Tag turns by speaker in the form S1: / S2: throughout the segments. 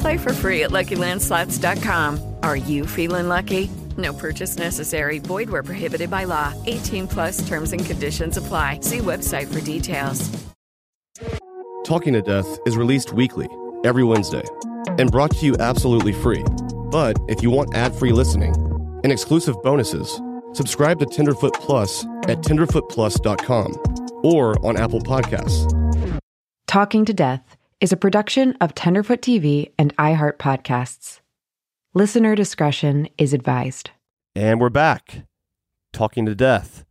S1: Play for free at LuckyLandSlots.com. Are you feeling lucky? No purchase necessary. Void where prohibited by law. 18 plus terms and conditions apply. See website for details.
S2: Talking to Death is released weekly, every Wednesday, and brought to you absolutely free. But if you want ad free listening and exclusive bonuses, subscribe to Tenderfoot Plus at tenderfootplus.com or on Apple Podcasts.
S3: Talking to Death is a production of Tenderfoot TV and iHeart Podcasts. Listener discretion is advised.
S2: And we're back, talking to death.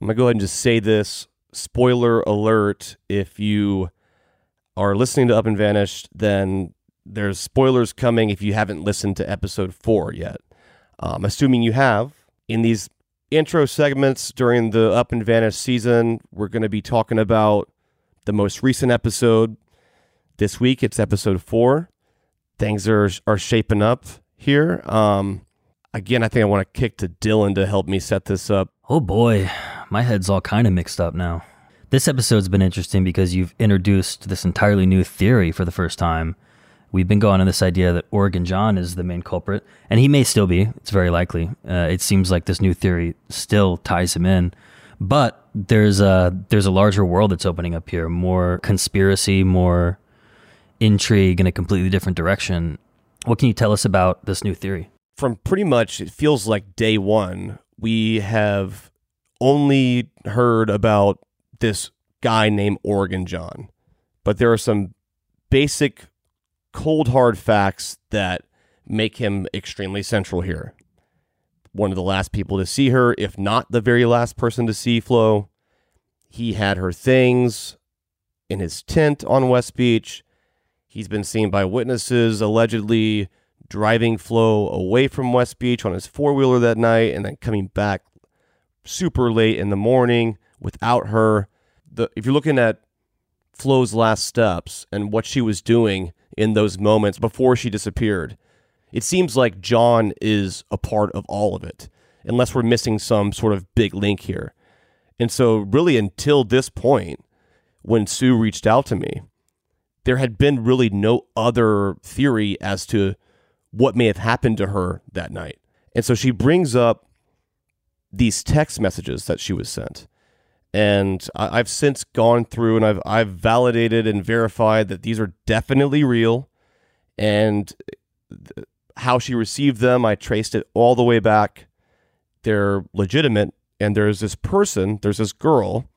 S2: I'm going to go ahead and just say this spoiler alert. If you are listening to Up and Vanished, then there's spoilers coming if you haven't listened to episode four yet. Um, assuming you have, in these intro segments during the Up and Vanished season, we're going to be talking about the most recent episode. This week, it's episode four things are are shaping up here. Um, again, I think I want to kick to Dylan to help me set this up.
S4: Oh boy, my head's all kind of mixed up now. This episode's been interesting because you've introduced this entirely new theory for the first time. We've been going on this idea that Oregon John is the main culprit, and he may still be. It's very likely. Uh, it seems like this new theory still ties him in, but there's a there's a larger world that's opening up here. More conspiracy, more intrigue in a completely different direction. What can you tell us about this new theory?
S2: From pretty much, it feels like day one, we have only heard about this guy named Oregon John, but there are some basic cold hard facts that make him extremely central here. One of the last people to see her, if not the very last person to see Flo. He had her things in his tent on West Beach. He's been seen by witnesses allegedly driving Flo away from West Beach on his four wheeler that night and then coming back super late in the morning without her. The, if you're looking at Flo's last steps and what she was doing in those moments before she disappeared, it seems like John is a part of all of it, unless we're missing some sort of big link here. And so, really, until this point, when Sue reached out to me, there had been really no other theory as to what may have happened to her that night. And so she brings up these text messages that she was sent. And I've since gone through and I've I've validated and verified that these are definitely real. And how she received them, I traced it all the way back. They're legitimate. And there's this person, there's this girl,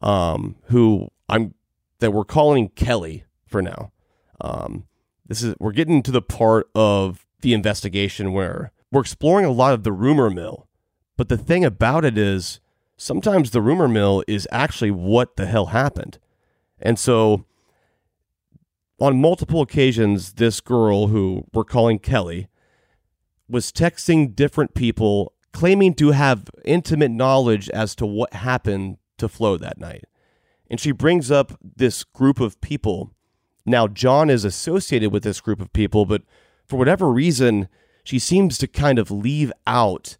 S2: um, who I'm that we're calling Kelly for now. Um, this is we're getting to the part of the investigation where we're exploring a lot of the rumor mill. But the thing about it is sometimes the rumor mill is actually what the hell happened. And so on multiple occasions, this girl who we're calling Kelly was texting different people claiming to have intimate knowledge as to what happened to Flo that night and she brings up this group of people. Now, John is associated with this group of people, but for whatever reason, she seems to kind of leave out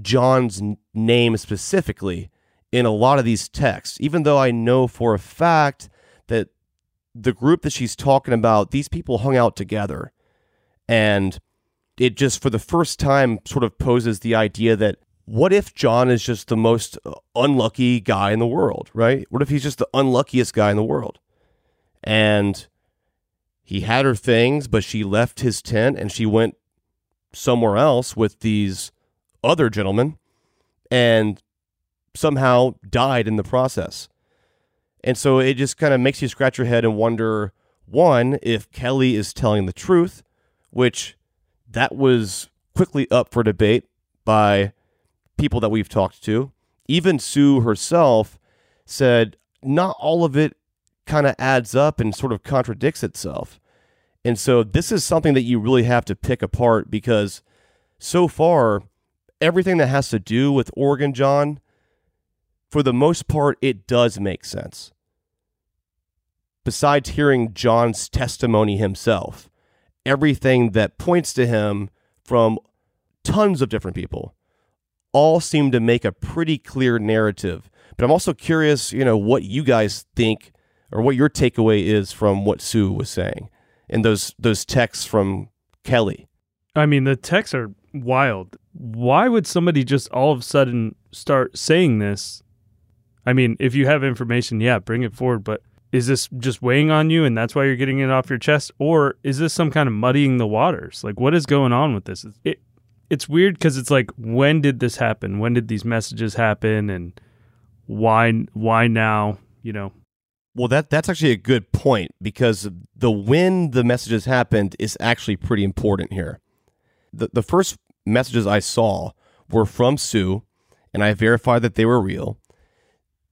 S2: John's name specifically in a lot of these texts, even though I know for a fact that the group that she's talking about, these people hung out together. And it just, for the first time, sort of poses the idea that what if John is just the most uh, unlucky guy in the world, right? What if he's just the unluckiest guy in the world? And he had her things, but she left his tent and she went somewhere else with these other gentlemen and somehow died in the process. And so it just kind of makes you scratch your head and wonder one, if Kelly is telling the truth, which that was quickly up for debate by people that we've talked to. Even Sue herself said not all of it kind of adds up and sort of contradicts itself. And so this is something that you really have to pick apart because so far, everything that has to do with Oregon John, for the most part, it does make sense. Besides hearing John's testimony himself, everything that points to him from tons of different people all seem to make a pretty clear narrative. But I'm also curious, you know, what you guys think or what your takeaway is from what Sue was saying and those those texts from Kelly.
S5: I mean, the texts are wild. Why would somebody just all of a sudden start saying this? I mean, if you have information, yeah, bring it forward, but is this just weighing on you and that's why you're getting it off your chest or is this some kind of muddying the waters? Like what is going on with this? It it's weird cuz it's like when did this happen? When did these messages happen and why why now, you know?
S2: Well, that that's actually a good point because the when the messages happened is actually pretty important here. The the first messages I saw were from Sue, and I verified that they were real.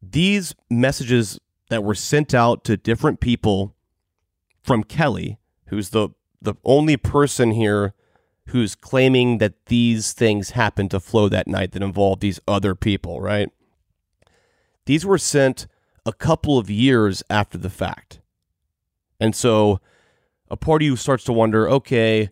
S2: These messages that were sent out to different people from Kelly, who's the the only person here who's claiming that these things happened to Flo that night that involved these other people, right? These were sent a couple of years after the fact. And so a part of you starts to wonder okay,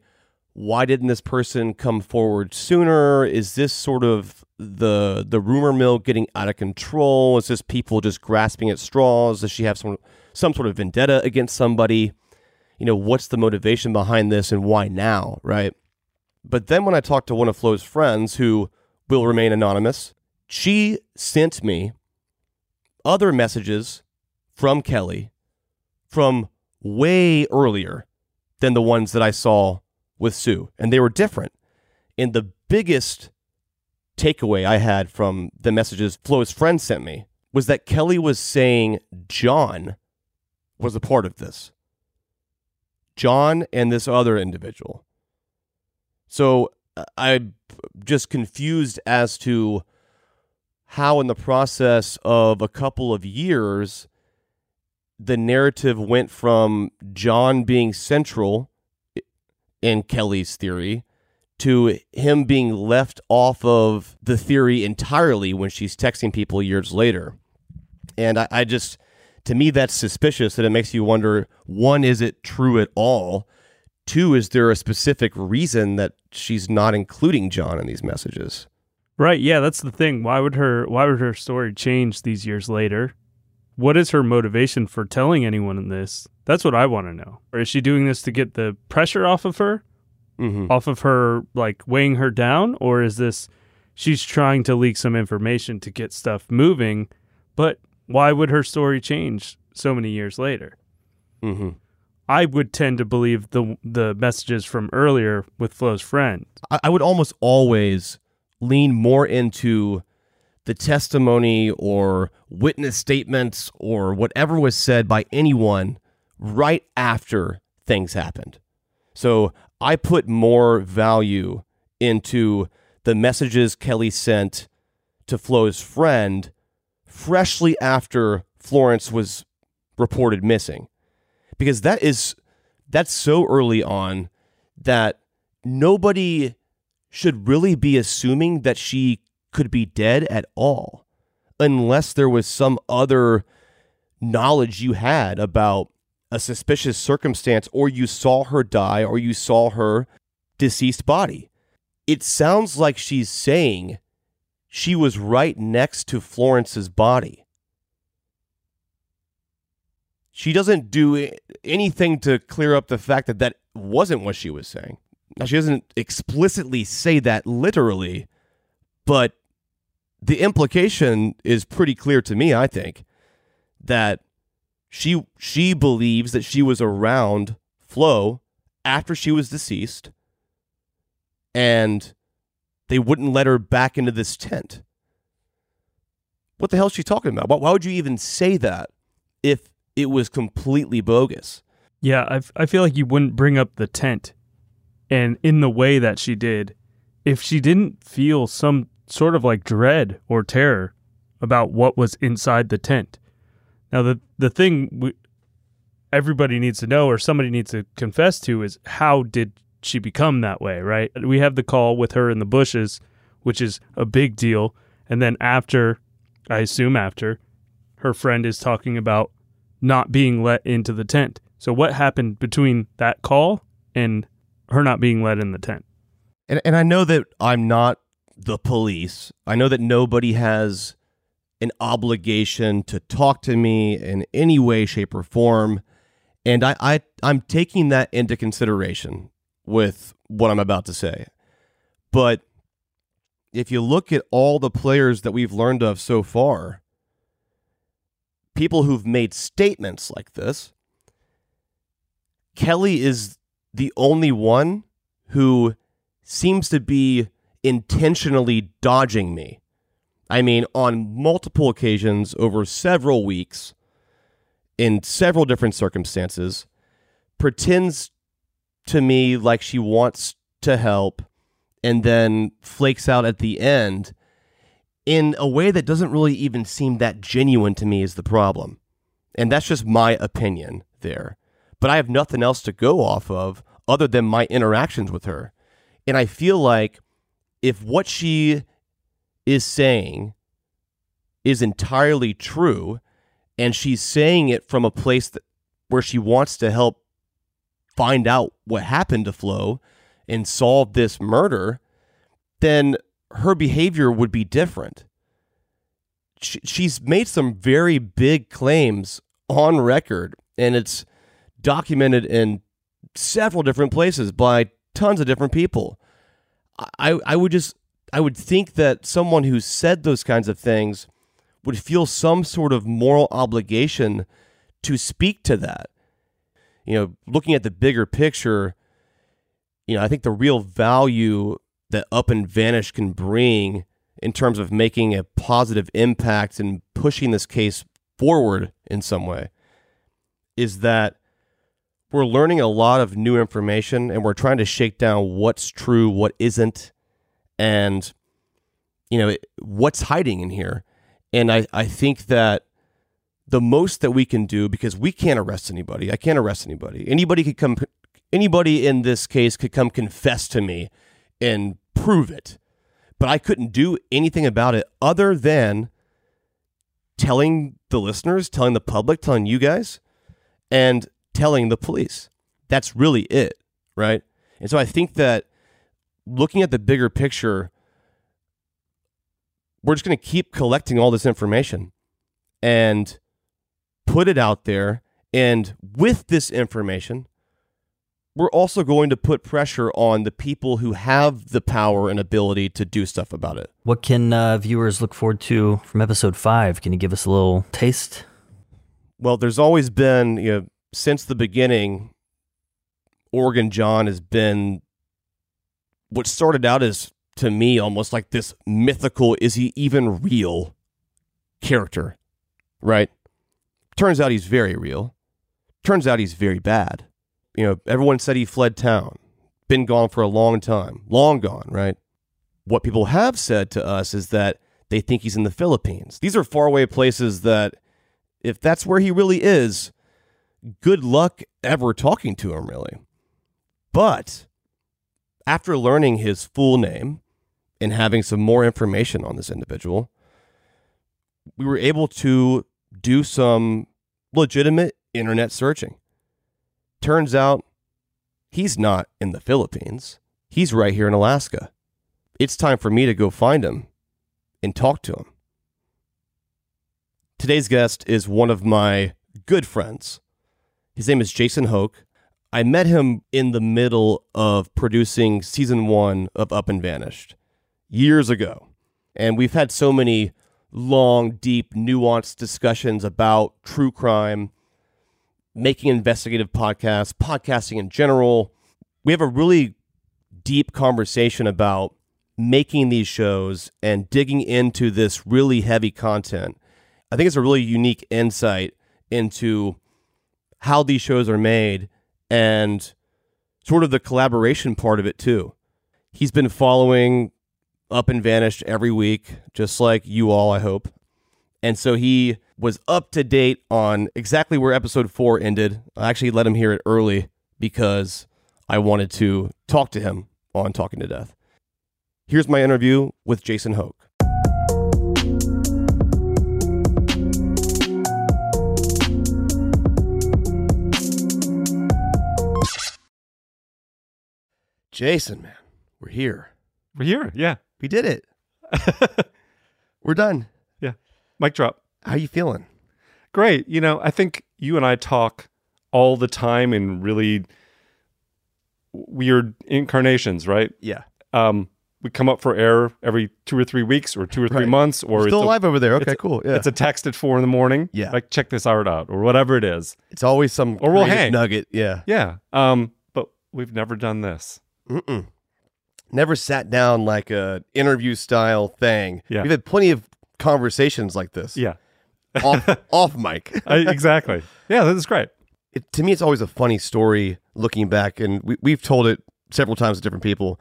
S2: why didn't this person come forward sooner? Is this sort of the the rumor mill getting out of control? Is this people just grasping at straws? Does she have some some sort of vendetta against somebody? You know, what's the motivation behind this and why now, right? But then when I talked to one of Flo's friends who will remain anonymous, she sent me other messages from Kelly from way earlier than the ones that I saw with Sue, and they were different. And the biggest takeaway I had from the messages Flo's friend sent me was that Kelly was saying John was a part of this. John and this other individual. So uh, I'm just confused as to how in the process of a couple of years the narrative went from John being central in Kelly's theory to him being left off of the theory entirely when she's texting people years later. And I, I just, to me, that's suspicious and it makes you wonder one, is it true at all? Two, is there a specific reason that she's not including John in these messages?
S5: Right. Yeah, that's the thing. Why would her why would her story change these years later? What is her motivation for telling anyone in this? That's what I want to know. Or is she doing this to get the pressure off of her? Mm-hmm. Off of her like weighing her down or is this she's trying to leak some information to get stuff moving, but why would her story change so many years later?
S2: Mm-hmm.
S5: I would tend to believe the the messages from earlier with Flo's friend.
S2: I, I would almost always lean more into the testimony or witness statements or whatever was said by anyone right after things happened. So I put more value into the messages Kelly sent to Flo's friend freshly after Florence was reported missing. Because that is that's so early on that nobody should really be assuming that she could be dead at all unless there was some other knowledge you had about a suspicious circumstance or you saw her die or you saw her deceased body. It sounds like she's saying she was right next to Florence's body. She doesn't do anything to clear up the fact that that wasn't what she was saying. Now, she doesn't explicitly say that literally, but the implication is pretty clear to me, I think, that she she believes that she was around Flo after she was deceased and they wouldn't let her back into this tent. What the hell is she talking about? Why would you even say that if it was completely bogus.
S5: Yeah, I feel like you wouldn't bring up the tent and in the way that she did if she didn't feel some sort of like dread or terror about what was inside the tent. Now, the, the thing we, everybody needs to know or somebody needs to confess to is how did she become that way, right? We have the call with her in the bushes, which is a big deal. And then after, I assume after, her friend is talking about not being let into the tent. So what happened between that call and her not being let in the tent?
S2: And and I know that I'm not the police. I know that nobody has an obligation to talk to me in any way, shape, or form. And I, I I'm taking that into consideration with what I'm about to say. But if you look at all the players that we've learned of so far, people who've made statements like this, Kelly is the only one who seems to be intentionally dodging me. I mean, on multiple occasions over several weeks, in several different circumstances, pretends to me like she wants to help and then flakes out at the end in a way that doesn't really even seem that genuine to me is the problem. And that's just my opinion there. But I have nothing else to go off of other than my interactions with her. And I feel like if what she is saying is entirely true and she's saying it from a place that, where she wants to help find out what happened to Flo and solve this murder, then her behavior would be different. She, she's made some very big claims on record, and it's documented in several different places by tons of different people. I, I would just I would think that someone who said those kinds of things would feel some sort of moral obligation to speak to that. You know, looking at the bigger picture, you know, I think the real value that Up and Vanish can bring in terms of making a positive impact and pushing this case forward in some way is that we're learning a lot of new information and we're trying to shake down what's true, what isn't, and you know what's hiding in here. And I, I think that the most that we can do because we can't arrest anybody. I can't arrest anybody. Anybody could come. Anybody in this case could come confess to me and prove it, but I couldn't do anything about it other than telling the listeners, telling the public, telling you guys, and telling the police. That's really it, right? And so I think that looking at the bigger picture, we're just going to keep collecting all this information and put it out there. And with this information, we're also going to put pressure on the people who have the power and ability to do stuff about it.
S4: What can uh, viewers look forward to from episode five? Can you give us a little taste?
S2: Well, there's always been, you know, since the beginning, Oregon John has been what started out as to me almost like this mythical is he even real character right turns out he's very real turns out he's very bad you know everyone said he fled town. Been gone for a long time long gone right? What people have said to us is that they think he's in the philippines. These are faraway places that if that's where he really is good luck ever talking to him really. But after learning his full name and having some more information on this individual, we were able to do some legitimate internet searching. Turns out he's not in the Philippines, he's right here in Alaska. It's time for me to go find him and talk to him. Today's guest is one of my good friends. His name is Jason Hoch. I met him in the middle of producing season one of Up and Vanished years ago. And we've had so many long, deep, nuanced discussions about true crime, making investigative podcasts, podcasting in general. We have a really deep conversation about making these shows and digging into this really heavy content. I think it's a really unique insight into how these shows are made and sort of the collaboration part of it too. He's been following Up and Vanished every week, just like you all, I hope. And so he was up to date on exactly where episode four ended. I actually let him hear it early because I wanted to talk to him on Talking to Death. Here's my interview with Jason Hoch. Jason, man, we're here.
S6: We're here. Yeah.
S2: We did it. we're done.
S6: Mic drop.
S2: How you feeling?
S6: Great. You know, I think you and I talk all the time in really weird incarnations, right?
S2: Yeah.
S6: Um, we come up for air every two or three weeks or two or three
S2: Right.
S6: months or
S2: Still
S6: it's
S2: alive over there. Okay, cool. Yeah.
S6: It's a text at four in the morning.
S2: Yeah.
S6: Like check this art out or whatever it is.
S2: it's always some
S6: Or we'll hang.
S2: nugget. Yeah.
S6: Yeah. Um, but we've never done this.
S2: Mm-mm. Never sat down like a interview style thing.
S6: Yeah.
S2: We've had plenty of conversations like this.
S6: Yeah.
S2: Off off mic.
S6: I, exactly. Yeah, this is great.
S2: It, to me, it's always a funny story looking back, and we, we've told it several times to different people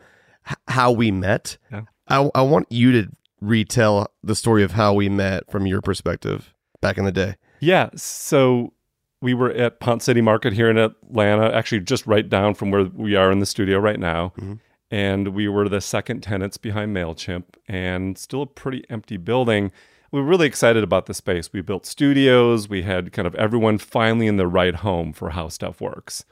S2: h- how we met.
S6: Yeah.
S2: I, I want you to retell the story of how we met from your perspective back in the day.
S6: Yeah. So we were at Ponce City Market here in Atlanta, actually just right down from where we are in the studio right now.
S2: Mhm.
S6: And we were the second tenants behind MailChimp and still a pretty empty building. We were really excited about the space. We built studios. We had kind of everyone finally in the right home for how stuff works.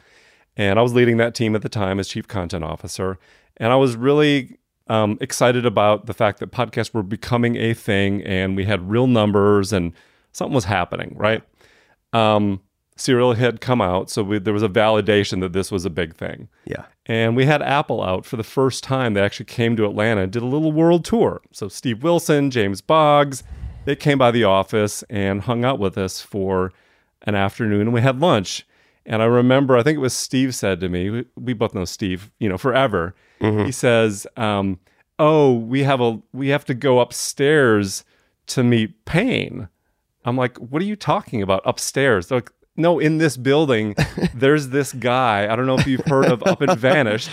S6: And I was leading that team at the time as chief content officer. And I was really um, excited about the fact that podcasts were becoming a thing and we had real numbers and something was happening, right? Um, Serial had come out, so we, there was a validation that this was a big thing.
S2: Yeah.
S6: And we had Apple out for the first time. They actually came to Atlanta and did a little world tour. So Steve Wilson, James Boggs, they came by the office and hung out with us for an afternoon and we had lunch. And I remember, I think it was Steve said to me, we, we both know Steve, you know, forever. He says, um, "Oh, we have a we have to go upstairs to meet Payne." I'm like, "What are you talking about upstairs?" They're like, "No, in this building, there's this guy. I don't know if you've heard of Up and Vanished,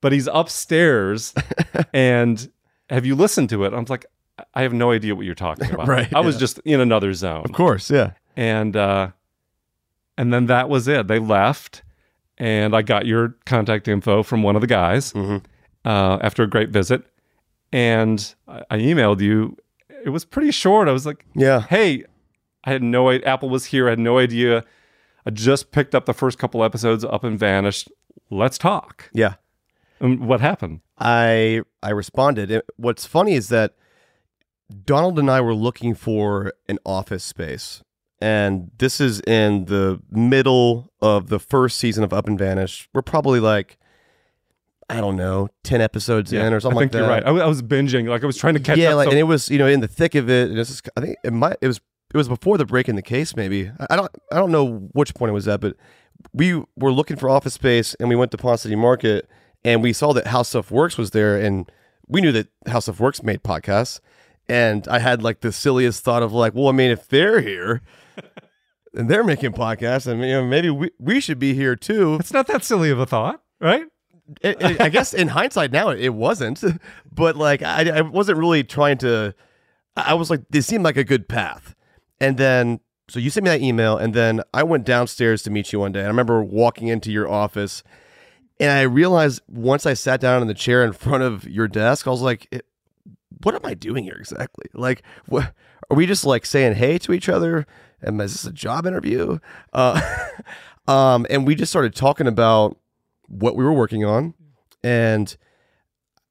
S6: but he's upstairs. And have you listened to it?" I'm like, "I have no idea what you're talking about.
S2: Right,
S6: I was
S2: yeah.
S6: just in another zone."
S2: Of course. Yeah.
S6: and uh, and then that was it. They left, and I got your contact info from one of the guys
S2: Mhm.
S6: uh, after a great visit, and I, I emailed you. It was pretty short. I was like,
S2: Yeah.
S6: "Hey, I had no idea. Apple was here. I had no idea. I just picked up the first couple episodes up and vanished. Let's talk."
S2: Yeah.
S6: And what happened?
S2: I I responded. It- what's funny is that Donald and I were looking for an office space. And this is in the middle of the first season of Up and Vanish. We're probably like I don't know, 10 episodes in or something
S6: I think
S2: like that.
S6: you're right. I, was- I was binging. Like I was trying to catch
S2: yeah,
S6: up.
S2: like,
S6: so-
S2: and it was, you know, in the thick of it. And it's just, I think it might it was it was before the break in the case maybe. I don't I don't know which point it was at, but we were looking for office space and we went to Ponce City Market and we saw that HowStuffWorks was there and we knew that HowStuffWorks made podcasts. And I had like the silliest thought of like, well, I mean, if they're here and they're making podcasts, I mean, you know, maybe we, we should be here too.
S6: it's not that silly of a thought, right?
S2: It- it- I guess in hindsight now it wasn't, but like I, I wasn't really trying to. I was like, this seemed like a good path, and then so you sent me that email, and then I went downstairs to meet you one day. And I remember walking into your office, and I realized once I sat down in the chair in front of your desk, I was like, "It- what am I doing here exactly? Like, what are we just like saying hey to each other? Am is this a job interview? Uh, um, and we just started talking about what we were working on, and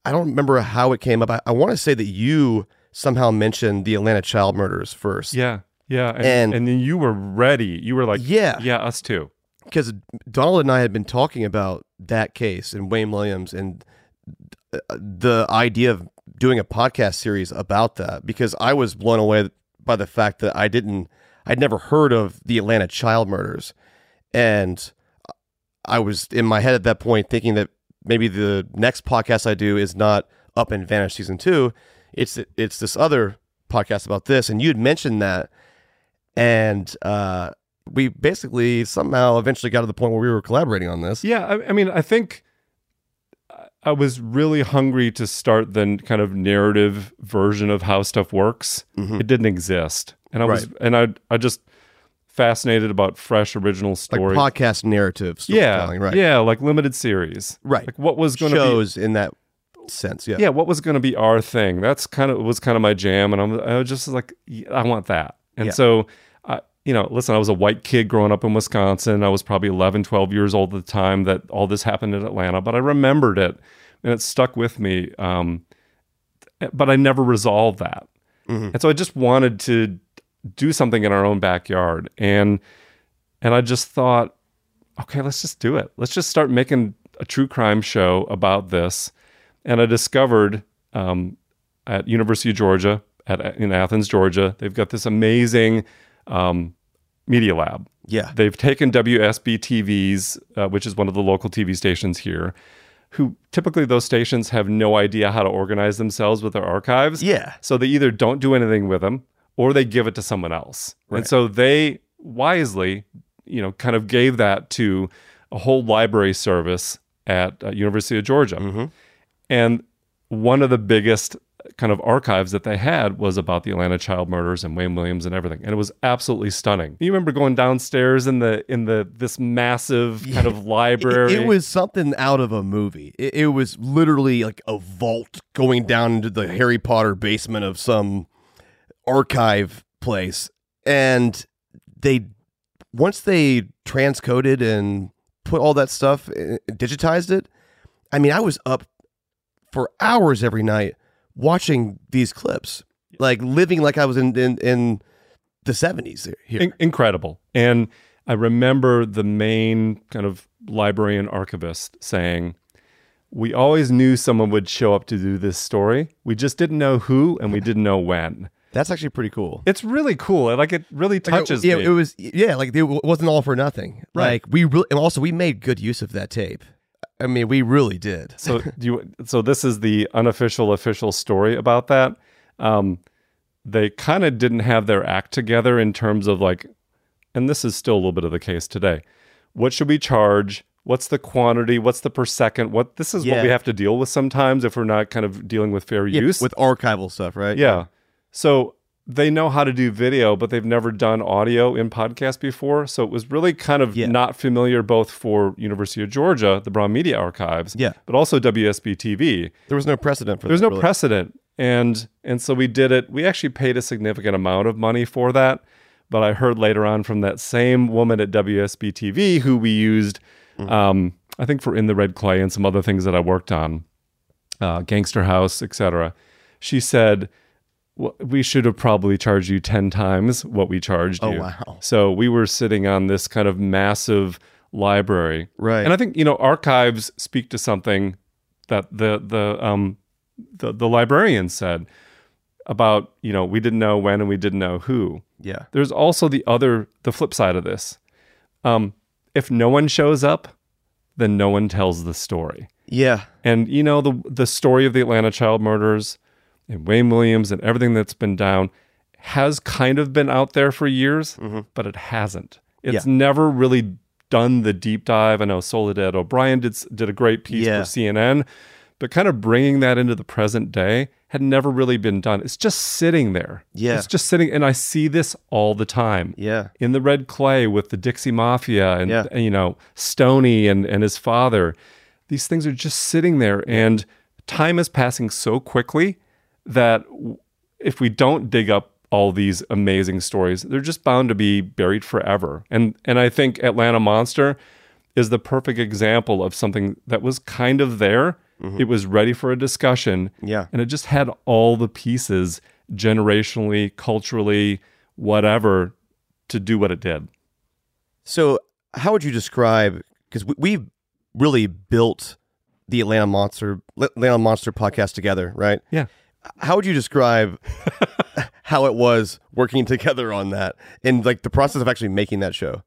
S2: I don't remember how it came up. I, I want to say that you somehow mentioned the Atlanta child murders first.
S6: Yeah, yeah, and,
S2: And-
S6: and then you were ready. You were like,
S2: Yeah.
S6: yeah, us too.
S2: because Donald and I had been talking about that case and Wayne Williams and uh, the idea of doing a podcast series about that because I was blown away by the fact that I didn't I'd never heard of the Atlanta child murders and I was in my head at that point thinking that maybe the next podcast I do is not Up and Vanish season 2 it's it's this other podcast about this and you had mentioned that and uh we basically somehow eventually got to the point where we were collaborating on this.
S6: Yeah, I, I mean, I think I- was really hungry to start the kind of narrative version of how stuff works. It didn't exist, and I was, and I, I just fascinated about fresh, original story,
S2: Like
S6: stories.
S2: podcast narrative
S6: yeah,
S2: right?
S6: yeah, like limited series,
S2: Right.
S6: Like what was going to be
S2: Shows in that sense, yeah.
S6: yeah, what was going to be our thing? That's kind of was kind of my jam, and I'm I was just like, I want that. And
S2: Yeah.
S6: so, you know, listen, I was a white kid growing up in Wisconsin. I was probably 11, 12 years old at the time that all this happened in Atlanta, but I remembered it, and it stuck with me. Um, but I never resolved that, and so I just wanted to do something in our own backyard, and and I just thought, okay, let's just do it. Let's just start making a true crime show about this. And I discovered um, at University of Georgia, at in Athens, Georgia, they've got this amazing um, media lab.
S2: Yeah.
S6: They've taken WSB TVs, uh, which is one of the local TV stations here, who typically those stations have no idea how to organize themselves with their archives.
S2: Yeah.
S6: So they either don't do anything with them or they give it to someone else. And so they wisely, you know, kind of gave that to a whole library service at uh, University of Georgia. And one of the biggest kind of archives that they had was about the Atlanta child murders and Wayne Williams and everything. And it was absolutely stunning. You remember going downstairs in the in the this massive kind of library.
S2: It, it was something out of a movie. It, it was literally like a vault going down into the Harry Potter basement of some archive place. And they, once they transcoded and put all that stuff, uh, digitized it, I mean, I was up for hours every night watching these clips, like living like I was in, in, in the 70s here.
S6: In- incredible. And I remember the main kind of librarian archivist saying, We always knew someone would show up to do this story. We just didn't know who and we didn't know when.
S2: That's actually pretty cool.
S6: It's really cool. Like it really touches
S2: yeah,
S6: me.
S2: it was yeah, like it wasn't all for nothing.
S6: Right.
S2: Like we really, and also we made good use of that tape. I mean, we really did.
S6: so do you so this is the unofficial official story about that. Um they kind of didn't have their act together in terms of like and this is still a little bit of the case today. What should we charge? What's the quantity? What's the per second? What this is what we have to deal with sometimes if we're not kind of dealing with fair
S2: Yeah,
S6: use.
S2: with archival stuff, right?
S6: yeah. So they know how to do video but they've never done audio in podcast before so it was really kind of
S2: Yeah.
S6: not familiar both for university of georgia the brown media archives
S2: Yeah.
S6: but also wsb tv
S2: There was no precedent for that.
S6: there's
S2: that,
S6: no
S2: really.
S6: precedent and and so we did it we actually paid a significant amount of money for that but i heard later on from that same woman at wsb tv who we used
S2: Mm-hmm.
S6: um, i think for in the red clay and some other things that i worked on uh, gangster house etc she said "Well, we should have probably charged you 10 times what we charged
S2: Oh,
S6: you
S2: wow.
S6: so we were sitting on this kind of massive library
S2: Right.
S6: and i think you know archives speak to something that the the um the, the librarian said about you know we didn't know when and we didn't know who
S2: Yeah.
S6: there's also the other the flip side of this um if no one shows up then no one tells the story
S2: Yeah.
S6: and you know the the story of the Atlanta child murders and Wayne Williams and everything that's been down has kind of been out there for years, mm-hmm. but it hasn't. It's
S2: Yeah.
S6: never really done the deep dive. I know Soledad O'Brien did did a great piece
S2: Yeah.
S6: for CNN, but kind of bringing that into the present day had never really been done. It's just sitting there.
S2: Yeah.
S6: it's just sitting, and I see this all the time
S2: Yeah.
S6: in the red clay with the Dixie Mafia and,
S2: Yeah.
S6: and, you know Stony and and his father. These things are just sitting there, and time is passing so quickly that if we don't dig up all these amazing stories, they're just bound to be buried forever. And and I think Atlanta Monster is the perfect example of something that was kind of there. Mm-hmm. It was ready for a discussion.
S2: Yeah.
S6: And it just had all the pieces generationally, culturally, whatever to do what it did.
S2: So, how would you describe? Because we, we really built the Atlanta Monster Atlanta Monster podcast together, right?
S6: Yeah.
S2: How would you describe how it was working together on that and like the process of actually making that show?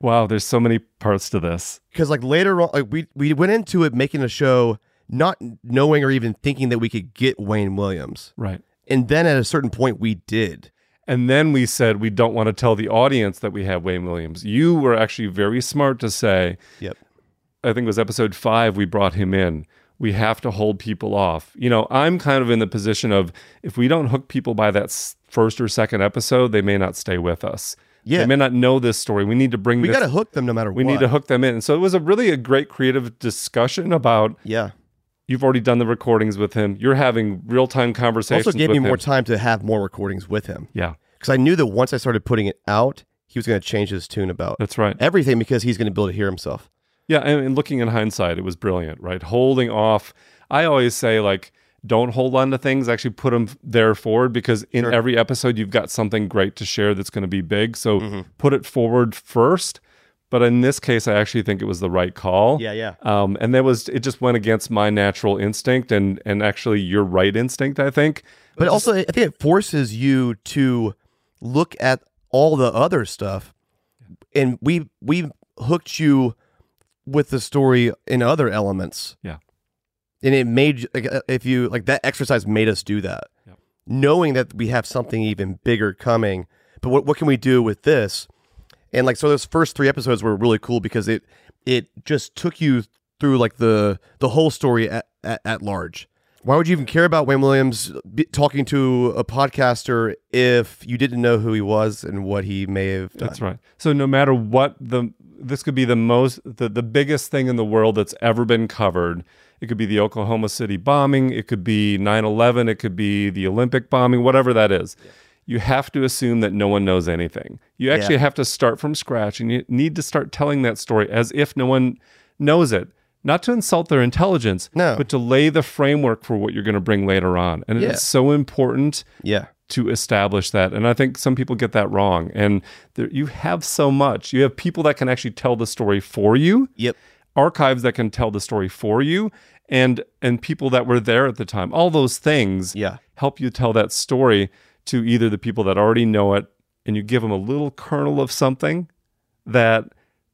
S6: Wow, there's so many parts to this.
S2: Because like later on, like we we went into it making a show not knowing or even thinking that we could get Wayne Williams,
S6: Right.
S2: and then at a certain point we did,
S6: And then we said we don't want to tell the audience that we have Wayne Williams. You were actually very smart to say,
S2: Yep.
S6: I think it was episode five, we brought him in. We have to hold people off. You know, I'm kind of in the position of if we don't hook people by that first or second episode, they may not stay with us.
S2: Yeah.
S6: They may not know this story. We need to bring
S2: We got to hook them no matter what.
S6: we
S2: what.
S6: need to hook them in. So it was a really a great creative discussion about
S2: Yeah.
S6: you've already done the recordings with him. You're having real time conversations.
S2: Also gave me
S6: with
S2: more
S6: him.
S2: time to have more recordings with him
S6: Yeah,
S2: because I knew that once I started putting it out, he was going to change his tune about
S6: that's right.
S2: everything because he's going to be able to hear himself.
S6: Yeah, and, and looking in hindsight, it was brilliant, right? Holding off. I always say like, don't hold on to things. Actually, put them there forward because in
S2: Sure.
S6: every episode you've got something great to share that's going to be big. So
S2: Mm-hmm.
S6: put it forward first. But in this case, I actually think it was the right call.
S2: Yeah, yeah.
S6: Um, and there was it just went against my natural instinct and and actually your right instinct. I think.
S2: But also, I think it forces you to look at all the other stuff, and we we hooked you with the story in other elements.
S6: Yeah.
S2: and it made like uh, if you like that exercise made us do that, knowing that we have something even bigger coming. But what what can we do with this? And like so, those first three episodes were really cool because it it just took you through like the the whole story at, at, at large. Why would you even care about Wayne Williams talking to a podcaster if you didn't know who he was and what he may have done?
S6: That's right. So no matter what the this could be the most the, the biggest thing in the world that's ever been covered. It could be the Oklahoma City bombing, it could be 9/11, it could be the Olympic bombing, whatever that is. You have to assume that no one knows anything. You actually
S2: Yeah.
S6: have to start from scratch and you need to start telling that story as if no one knows it. Not to insult their intelligence,
S2: No.
S6: but to lay the framework for what you're going to bring later on. And
S2: Yeah.
S6: it's so important
S2: Yeah,
S6: to establish that. And I think some people get that wrong. And there, you have so much. You have people that can actually tell the story for you,
S2: yep,
S6: archives that can tell the story for you, and and people that were there at the time. All those things
S2: yeah,
S6: help you tell that story to either the people that already know it and you give them a little kernel of something that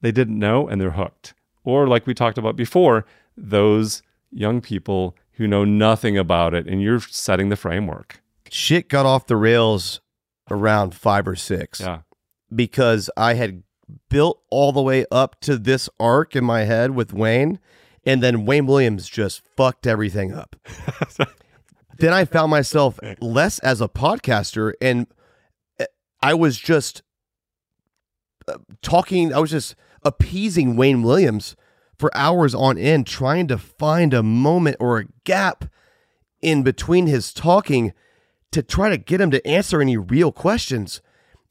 S6: they didn't know and they're hooked. Or like we talked about before, those young people who know nothing about it and you're setting the framework.
S2: Shit got off the rails around five or six.
S6: Yeah.
S2: because I had built all the way up to this arc in my head with Wayne, and then Wayne Williams just fucked everything up. then I found myself less as a podcaster, and uh, I was just uh, talking, I was just appeasing Wayne Williams for hours on end, trying to find a moment or a gap in between his talking to try to get him to answer any real questions.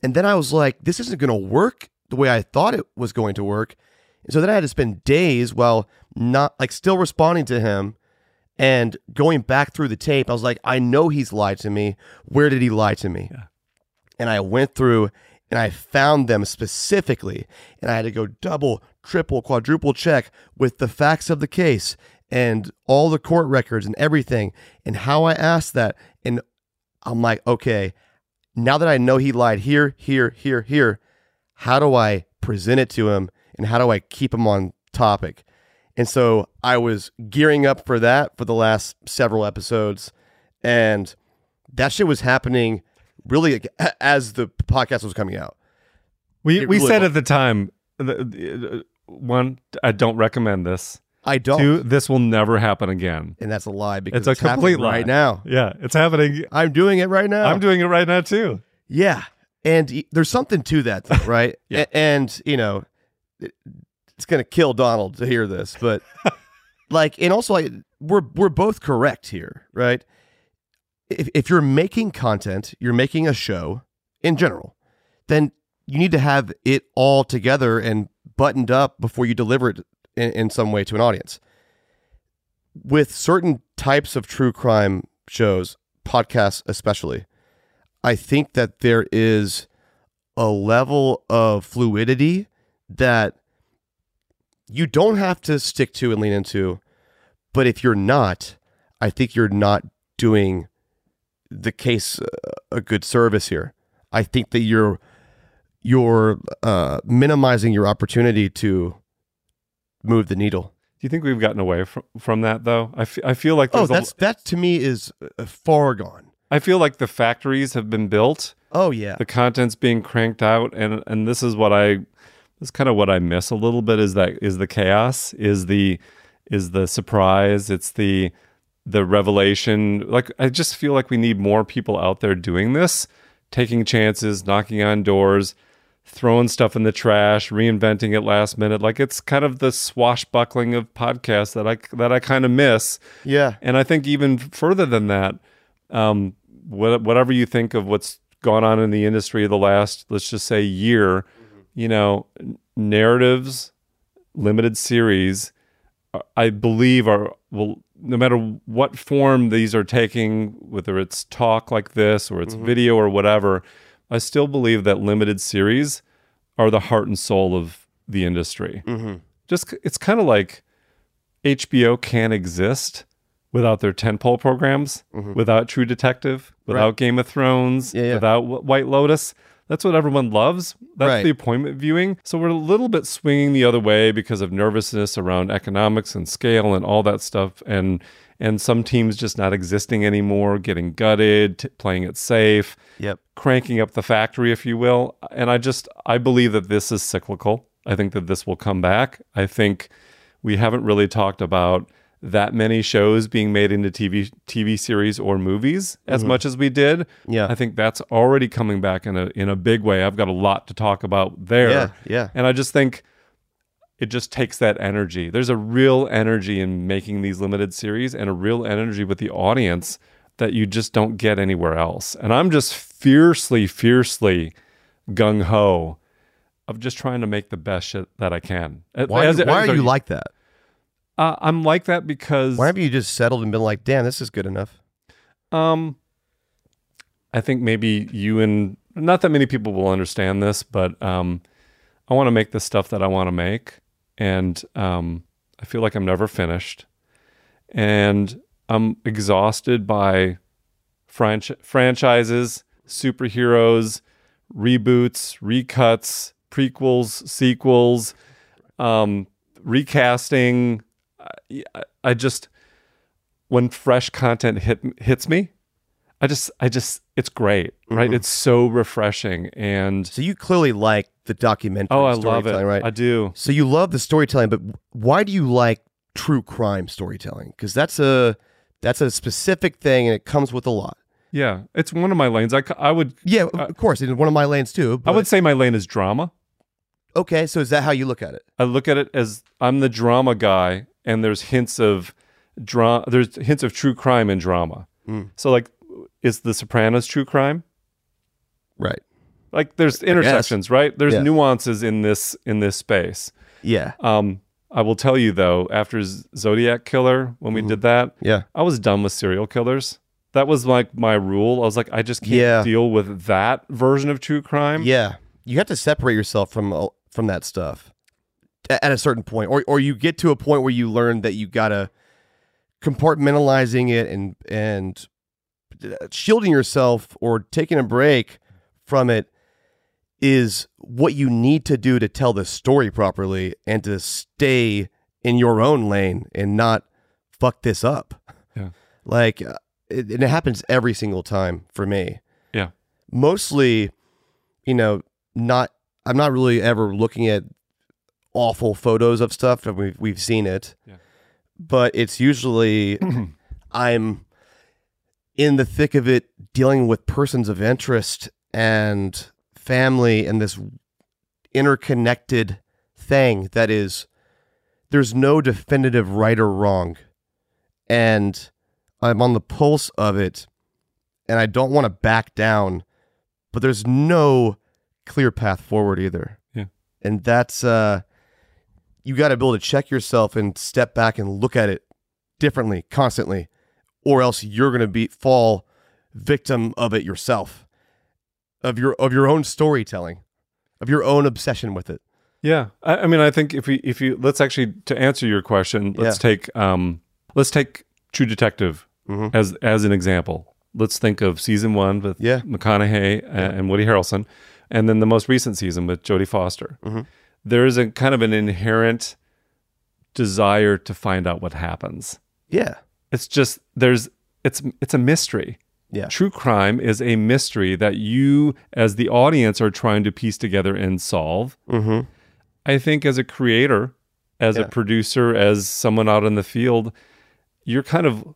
S2: And then I was like, this isn't going to work the way I thought it was going to work. And so then I had to spend days while not like still responding to him and going back through the tape. I was like, I know he's lied to me. Where did he lie to me? And I went through and I found them specifically. And I had to go double, triple, quadruple check with the facts of the case and all the court records and everything and how I asked that. And I'm like, okay, now that I know he lied here, here, here, here, how do I present it to him and how do I keep him on topic? And so I was gearing up for that for the last several episodes. And that shit was happening really as the podcast was coming out.
S6: We
S2: It
S6: we
S2: really
S6: said
S2: was.
S6: at the time, uh, one, I don't recommend this.
S2: I don't.
S6: Two, this will never happen again.
S2: and that's a lie because
S6: It's a
S2: it's, happening
S6: complete lie.
S2: right now.
S6: Yeah, it's happening.
S2: I'm doing it right now.
S6: I'm doing it right now too.
S2: Yeah. And there's something to that, though, right?
S6: Yeah.
S2: A- And, you know, it- it's going to kill Donald to hear this, but like, and also, like, we're, we're both correct here, right? If, if you're making content, you're making a show in general, then you need to have it all together and buttoned up before you deliver it in, in some way to an audience. With certain types of true crime shows, podcasts especially, I think that there is a level of fluidity that you don't have to stick to and lean into. But if you're not, I think you're not doing the case a good service here. I think that you're you're uh, minimizing your opportunity to move the needle.
S6: Do you think we've gotten away from from that though? I I feel like
S2: Oh, that's
S6: a,
S2: that to me is uh, far gone.
S6: I feel like the factories have been built.
S2: Oh yeah.
S6: the content's being cranked out and and this is what i this is kind of what i miss a little bit is that is the chaos is the is the surprise it's the the revelation like i just feel like we need more people out there doing this taking chances knocking on doors throwing stuff in the trash reinventing it last minute. Like it's kind of the swashbuckling of podcasts that i that i kind of miss.
S2: Yeah.
S6: and I think even further than that, um, what, whatever you think of what's gone on in the industry the last, let's just say, year, you know, narratives, limited series, uh, I believe are will no matter what form these are taking, whether it's talk like this or it's video or whatever, I still believe that limited series are the heart and soul of the industry. Just it's kind of like HBO can't exist without their tentpole programs, without True Detective, without
S2: Mm-hmm. Right.
S6: Game of Thrones,
S2: Yeah, yeah.
S6: without White Lotus. That's what everyone loves. That's
S2: Right.
S6: the appointment viewing. So we're a little bit swinging the other way because of nervousness around economics and scale and all that stuff, and and some teams just not existing anymore, getting gutted, t- playing it safe
S2: Yep.
S6: cranking up the factory, if you will. And I just I believe that this is cyclical. I think that this will come back. I think we haven't really talked about that many shows being made into TV TV series or movies as much as we did.
S2: Mm-hmm. Yeah.
S6: I think that's already coming back in a in a big way. I've got a lot to talk about there.
S2: Yeah, yeah.
S6: And I just think it just takes that energy. There's a real energy in making these limited series and a real energy with the audience that you just don't get anywhere else. And I'm just fiercely, fiercely gung ho of just trying to make the best shit that I can.
S2: Why,
S6: As-
S2: why
S6: as-
S2: are you like that?
S6: Uh, I'm like that because
S2: Why haven't you just settled and been like, damn, this is good enough?
S6: Um, I think maybe you and not that many people will understand this, but um, I want to make the stuff that I want to make, and um, I feel like I'm never finished, and I'm exhausted by franch- franchises, superheroes, reboots, recuts, prequels, sequels, um, recasting. I, I just when fresh content hit hits me, I just I just it's great, right? It's so refreshing and
S2: So you clearly like the documentary.
S6: oh, I love it.
S2: Right.
S6: I do.
S2: So you love the storytelling, but why do you like true crime storytelling? Because that's a that's a specific thing, and it comes with a lot.
S6: Yeah, it's one of my lanes. I, I would
S2: Yeah, of course, it's one of my lanes too.
S6: I would say my lane is drama.
S2: Okay, so is that how you look at it?
S6: I look at it as I'm the drama guy, and there's hints of drama. There's hints of true crime and drama.
S2: Mm.
S6: So like, is The Sopranos true crime?
S2: Right.
S6: Like, there's intersections, right? There's
S2: Yeah.
S6: nuances in this in this space.
S2: Yeah.
S6: Um, I will tell you though, after Zodiac Killer, when we did that,
S2: Yeah.
S6: I was done with serial killers. That was like my rule. I was like, I just can't
S2: Yeah.
S6: deal with that version of true crime.
S2: Yeah. You have to separate yourself from from that stuff at a certain point, or or you get to a point where you learn that you gotta compartmentalizing it and and shielding yourself or taking a break from it is what you need to do to tell the story properly and to stay in your own lane and not fuck this up.
S6: Yeah.
S2: Like, uh, it, and it happens every single time for me.
S6: Yeah.
S2: Mostly, you know, not, I'm not really ever looking at awful photos of stuff. and We've, we've seen it.
S6: Yeah.
S2: But it's usually, I'm in the thick of it dealing with persons of interest and family and this interconnected thing that is there's no definitive right or wrong. And i'm on the pulse of it and i don't want to back down but there's no clear path forward either.
S6: Yeah.
S2: and that's uh you got to be able to check yourself and step back and look at it differently constantly or else you're going to be fall victim of it yourself of your of your own storytelling of your own obsession with it
S6: Yeah, I, I mean, I think if we if you let's actually to answer your question, let's
S2: Yeah.
S6: take um let's take True Detective
S2: Mhm.
S6: as as an example. Let's think of season one with
S2: Yeah.
S6: McConaughey a- and Woody Harrelson, and then the most recent season with Jodie Foster.
S2: Mhm.
S6: There is a kind of an inherent desire to find out what happens.
S2: yeah
S6: It's just there's it's it's a mystery.
S2: Yeah.
S6: True crime is a mystery that you, as the audience, are trying to piece together and solve.
S2: Mm-hmm.
S6: I think as a creator, as
S2: Yeah.
S6: a producer, as someone out in the field, you're kind of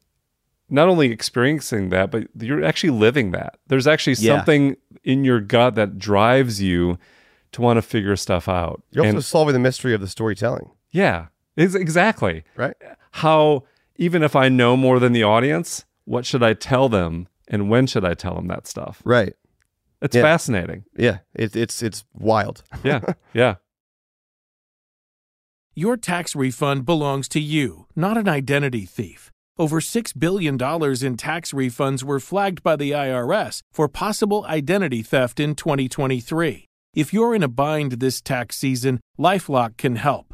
S6: not only experiencing that, but you're actually living that. There's actually
S2: Yeah.
S6: something in your gut that drives you to want to figure stuff out.
S2: You're also
S6: And-
S2: solving the mystery of the storytelling,
S6: yeah, ex- exactly.
S2: right?
S6: How, even if I know more than the audience, what should I tell them and when should I tell them that stuff?
S2: Right.
S6: It's
S2: Yeah.
S6: fascinating.
S2: Yeah. It, it's it's wild.
S6: Yeah. yeah.
S7: Your tax refund belongs to you, not an identity thief. Over $6 billion in tax refunds were flagged by the IRS for possible identity theft in 2023. If you're in a bind this tax season, Lifelock can help.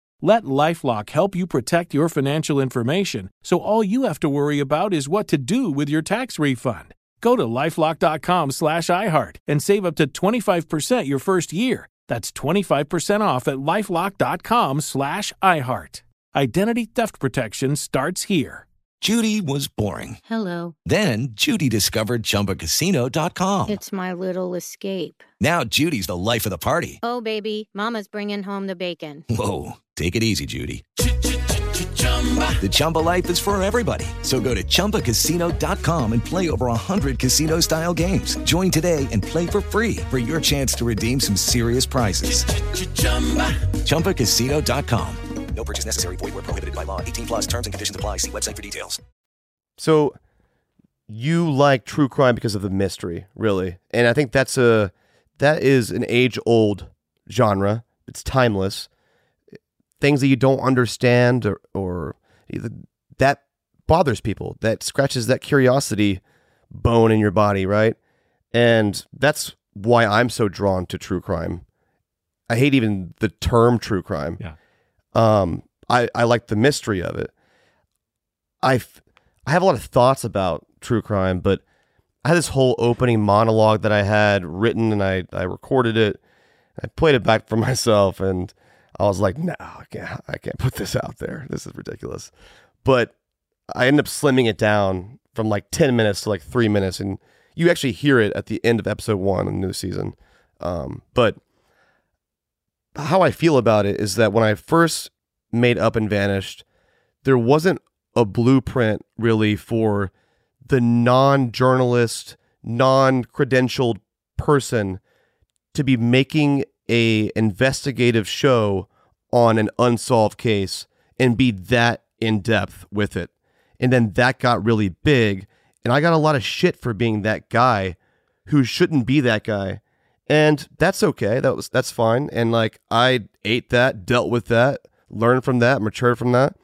S7: Let Lifelock help you protect your financial information so all you have to worry about is what to do with your tax refund. Go to lifelock.com slash iHeart and save up to 25% your first year. That's 25% off at lifelock.com slash iHeart. Identity theft protection starts here.
S8: Judy was boring.
S9: Hello.
S8: Then Judy discovered ChumbaCasino.com.
S9: It's my little escape.
S8: Now Judy's the life of the party.
S9: Oh, baby, Mama's bringing home the bacon.
S8: Whoa, take it easy, Judy. The Chumba life is for everybody. So go to ChumbaCasino.com and play over 100 casino style games. Join today and play for free for your chance to redeem some serious prizes. ChumbaCasino.com. No purchase necessary. Void where prohibited by law. 18 plus terms and conditions apply. See website for details.
S2: So you like true crime because of the mystery, really. And I think that's a that is an age old genre. It's timeless. Things that you don't understand or, or that bothers people. That scratches that curiosity bone in your body, right? And that's why I'm so drawn to true crime. I hate even the term true crime.
S6: Yeah.
S2: Um, I, I like the mystery of it. i i have a lot of thoughts about true crime, but I had this whole opening monologue that I had written and I, I recorded it. I played it back for myself and I was like, no, I can't, I can't put this out there. This is ridiculous. But I ended up slimming it down from like 10 minutes to like three minutes. And you actually hear it at the end of episode one in the new season. Um, but how I feel about it is that when I first made Up and Vanished, there wasn't a blueprint really for the non journalist, non credentialed person to be making a investigative show on an unsolved case and be that in depth with it. And then that got really big. And I got a lot of shit for being that guy who shouldn't be that guy. And that's okay. That was that's fine. And like I ate that, dealt with that, learned from that, matured from that.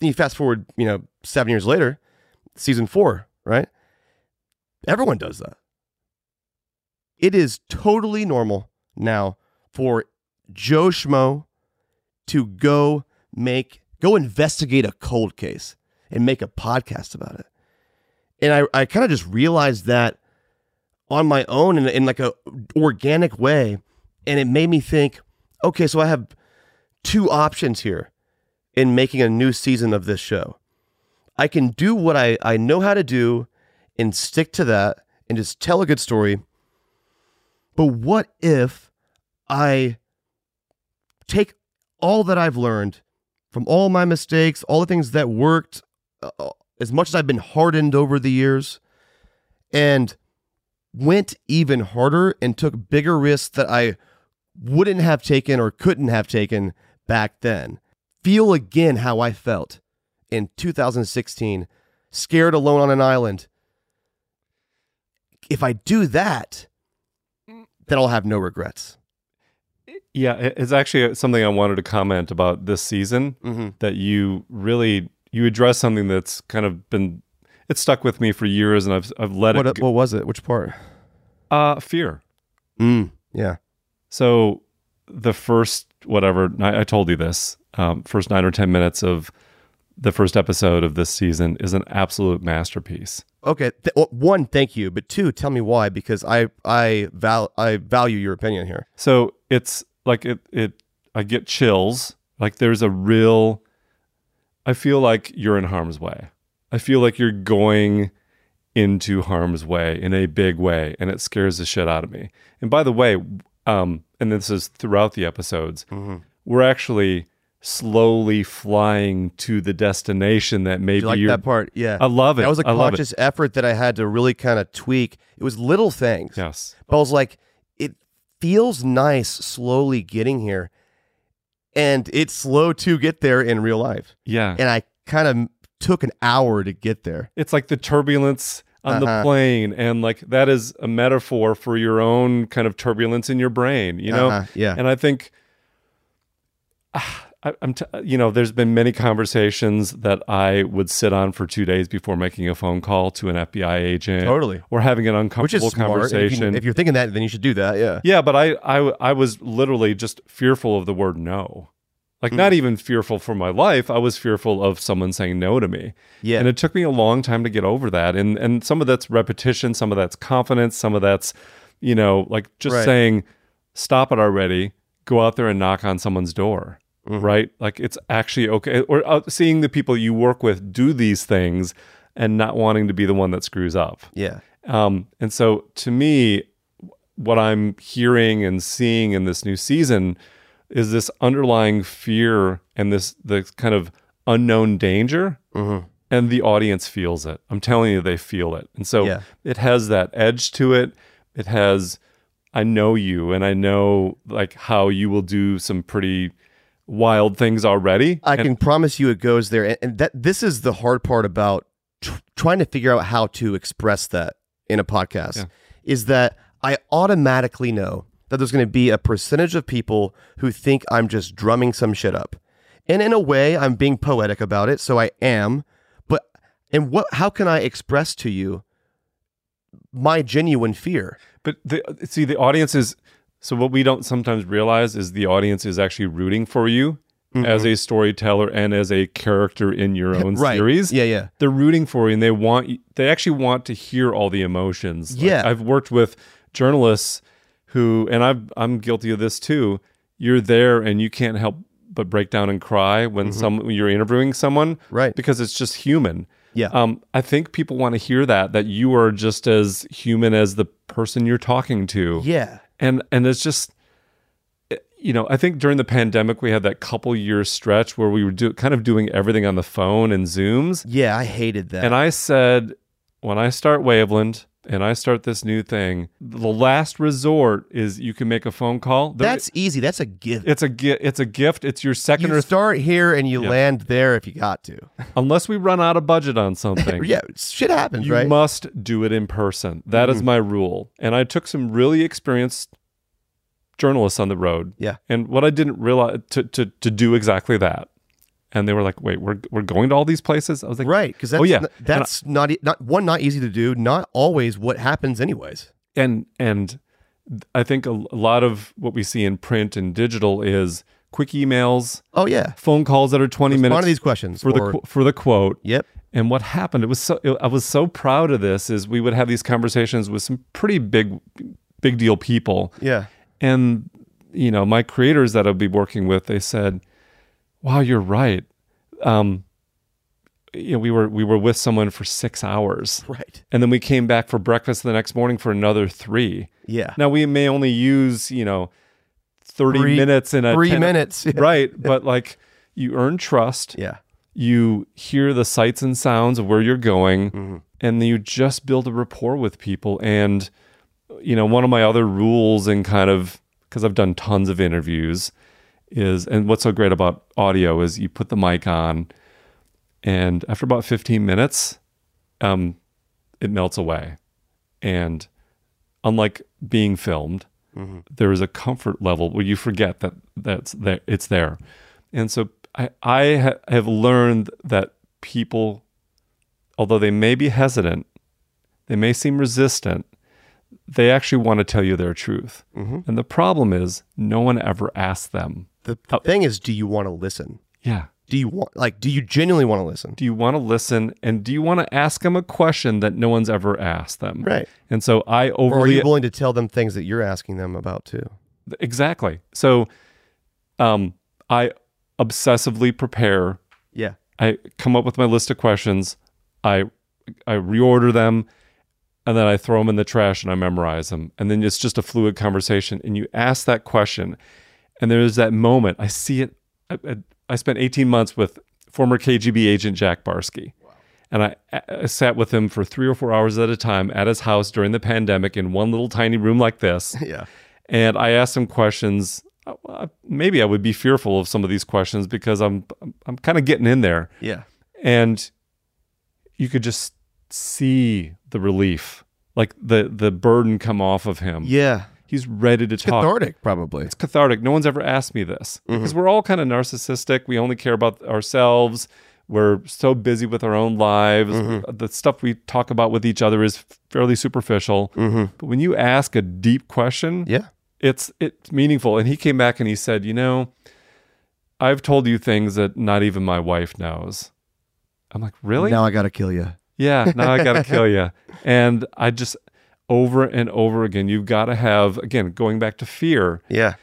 S2: Then you fast forward, you know, seven years later, season four, right? Everyone does that. It is totally normal now for Joe Schmo to go make go investigate a cold case and make a podcast about it. And I, I kind of just realized that on my own in, in like a organic way. And it made me think, okay, so I have two options here in making a new season of this show. I can do what I, I know how to do and stick to that and just tell a good story. But what if I take all that I've learned from all my mistakes, all the things that worked, uh, as much as I've been hardened over the years, and went even harder and took bigger risks that I wouldn't have taken or couldn't have taken back then. Feel again how I felt in 2016, scared alone on an island. If I do that, then I'll have no regrets.
S6: Yeah, it's actually something I wanted to comment about this season
S2: Mm-hmm.
S6: that you really you address something that's kind of been it's stuck with me for years, and I've I've let
S2: What,
S6: it. Go.
S2: what was it? Which part?
S6: Uh, fear.
S2: Mm, yeah.
S6: So the first whatever I, I told you this um, first nine or ten minutes of the first episode of this season is an absolute masterpiece.
S2: Okay. Th- well, one, thank you, but two, tell me why because I I val I value your opinion here.
S6: So it's like it it I get chills. Like there's a real I feel like you're in harm's way. I feel like you're going into harm's way in a big way and it scares the shit out of me. And by the way, um and this is throughout the episodes, we're actually slowly flying to the destination that maybe
S2: you like that part? Yeah.
S6: I love it.
S2: That was a
S6: I
S2: conscious effort that I had to really kind of tweak. It was little things.
S6: Yes.
S2: But I was like, it feels nice slowly getting here. And it's slow to get there in real life.
S6: Yeah.
S2: And I kind of took an hour to get there.
S6: it's like the turbulence on the
S2: Uh-huh.
S6: plane and like that is a metaphor for your own kind of turbulence in your brain you know
S2: Uh-huh, yeah.
S6: and i think ah, I, i'm t- you know there's been many conversations that i would sit on for two days before making a phone call to an fbi agent
S2: Totally.
S6: or having an
S2: Which is
S6: uncomfortable
S2: smart. If,
S6: conversation
S2: you, if you're thinking that, then you should do that. Yeah.
S6: yeah but I, I i was literally just fearful of the word no like
S2: Hmm.
S6: not even fearful for my life i was fearful of someone saying no to me
S2: Yeah.
S6: and it took me a long time to get over that and and some of that's repetition some of that's confidence some of that's you know like just
S2: Right.
S6: saying stop it already go out there and knock on someone's door
S2: Mm-hmm.
S6: right like it's actually okay or uh, seeing the people you work with do these things and not wanting to be the one that screws up
S2: yeah.
S6: um, and so to me, what I'm hearing and seeing in this new season is this underlying fear and this the kind of unknown danger.
S2: Mm-hmm.
S6: And the audience feels it. I'm telling you, they feel it. And so
S2: Yeah.
S6: it has that edge to it. It has, I know you and I know like how you will do some pretty wild things already.
S2: I
S6: And-
S2: can promise you it goes there. And, and that this is the hard part about tr- trying to figure out how to express that in a podcast
S6: Yeah.
S2: is that I automatically know that there's going to be a percentage of people who think I'm just drumming some shit up. And in a way, I'm being poetic about it, so I am. But and what how can I express to you my genuine fear?
S6: But the see the audience is so what we don't sometimes realize is the audience is actually rooting for you as a storyteller and as a character in your own
S2: Mm-hmm. Right.
S6: series.
S2: Yeah, yeah.
S6: They're rooting for you and they want they actually want to hear all the emotions. Like,
S2: Yeah.
S6: I've worked with journalists who and I've I'm guilty of this too. You're there and you can't help but break down and cry when some when you're interviewing someone.
S2: Mm-hmm. Right.
S6: Because it's just human.
S2: Yeah.
S6: Um, I think people want to hear that that you are just as human as the person you're talking to.
S2: Yeah.
S6: And and it's just eh, you know, I think during the pandemic we had that couple year stretch where we were do, kind of doing everything on the phone and Zooms.
S2: Yeah, I hated that.
S6: And I said, when I start Waveland and I start this new thing, the last resort is you can make a phone call. There-
S2: That's easy. That's a gift.
S6: it's a gi- it's a gift. It's your second
S2: You
S6: or
S2: start here and you
S6: Yeah.
S2: land there if you got to.
S6: unless we run out of budget on something.
S2: yeah, shit happens,
S6: you
S2: right?
S6: must do it in person. That is mm. my rule. And I took some really experienced journalists on the road.
S2: Yeah.
S6: And what I didn't realize to to to do exactly that. And they were like, "Wait, we're we're going to all these places?" I was like,
S2: right, because that's
S6: oh yeah,
S2: n- that's not e- not one not easy to do. Not always what happens, anyways.
S6: and and I think a, a lot of what we see in print and digital is quick emails,
S2: Oh yeah,
S6: phone calls that are twenty
S2: Respond
S6: minutes
S2: of these questions
S6: for the
S2: or-
S6: qu- for the quote.
S2: Yep.
S6: And what happened? It was so I was so proud of this. Is we would have these conversations with some pretty big big deal people.
S2: Yeah.
S6: And you know, my creators that I'd be working with, they said, "Wow, you're right." Um, you know, we were we were with someone for six hours,
S2: Right.
S6: and then we came back for breakfast the next morning for another three.
S2: Yeah.
S6: Now we may only use you know thirty
S2: Three-
S6: minutes in a
S2: three
S6: 10
S2: minutes.
S6: right? But like you earn trust,
S2: Yeah.
S6: you hear the sights and sounds of where you're going
S2: Mm-hmm.
S6: and then you just build a rapport with people and you know one of my other rules and kind of because i've done tons of interviews is and what's so great about audio is you put the mic on and after about 15 minutes um it melts away and unlike being filmed there is a comfort level where you forget that that's there it's there and so i i ha- have learned that people although they may be hesitant they may seem resistant they actually want to tell you their truth.
S2: Mhm.
S6: And the problem is, no one ever asks them.
S2: The thing is, do you want to listen?
S6: Yeah.
S2: Do you want like do you genuinely want to listen?
S6: Do you want to listen and do you want to ask them a question that no one's ever asked them?
S2: Right.
S6: And so I
S2: Or are you willing to tell them things that you're asking them about too?
S6: exactly. So um I obsessively prepare.
S2: Yeah.
S6: I come up with my list of questions. I I reorder them and then I throw them in the trash and I memorize them. And then it's just a fluid conversation and you ask that question and there's that moment. I see it I, I, I spent 18 months with former KGB agent Jack Barsky. And I, I sat with him for three or four hours at a time at his house during the pandemic in one little tiny room like this.
S2: Yeah.
S6: And I asked him questions. Maybe I would be fearful of some of these questions because I'm I'm, I'm kind of getting in there.
S2: Yeah.
S6: And you could just see the relief, like the the burden come off of him.
S2: Yeah.
S6: He's ready to talk.
S2: Cathartic, probably.
S6: It's cathartic. No one's ever asked me this
S2: Mm-hmm.
S6: because we're all kind of narcissistic. We only care about ourselves. We're so busy with our own lives.
S2: Mm-hmm.
S6: The stuff we talk about with each other is fairly superficial. But when you ask a deep question,
S2: Mm-hmm. Yeah.
S6: it's it's meaningful. And he came back and he said, "You know, I've told you things that not even my wife knows." I'm like, "Really?"
S2: Now I got to kill you.
S6: Yeah, now I got to kill you. And I just over and over again, you've got to have again going back to fear.
S2: Yeah.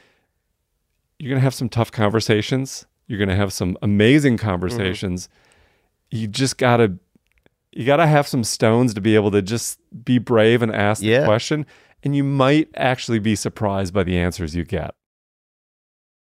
S6: You're going to have some tough conversations. You're going to have some amazing conversations. Mm-hmm. You just got to you got to have some stones to be able to just be brave and ask
S2: Yeah.
S6: the question and you might actually be surprised by the answers you get.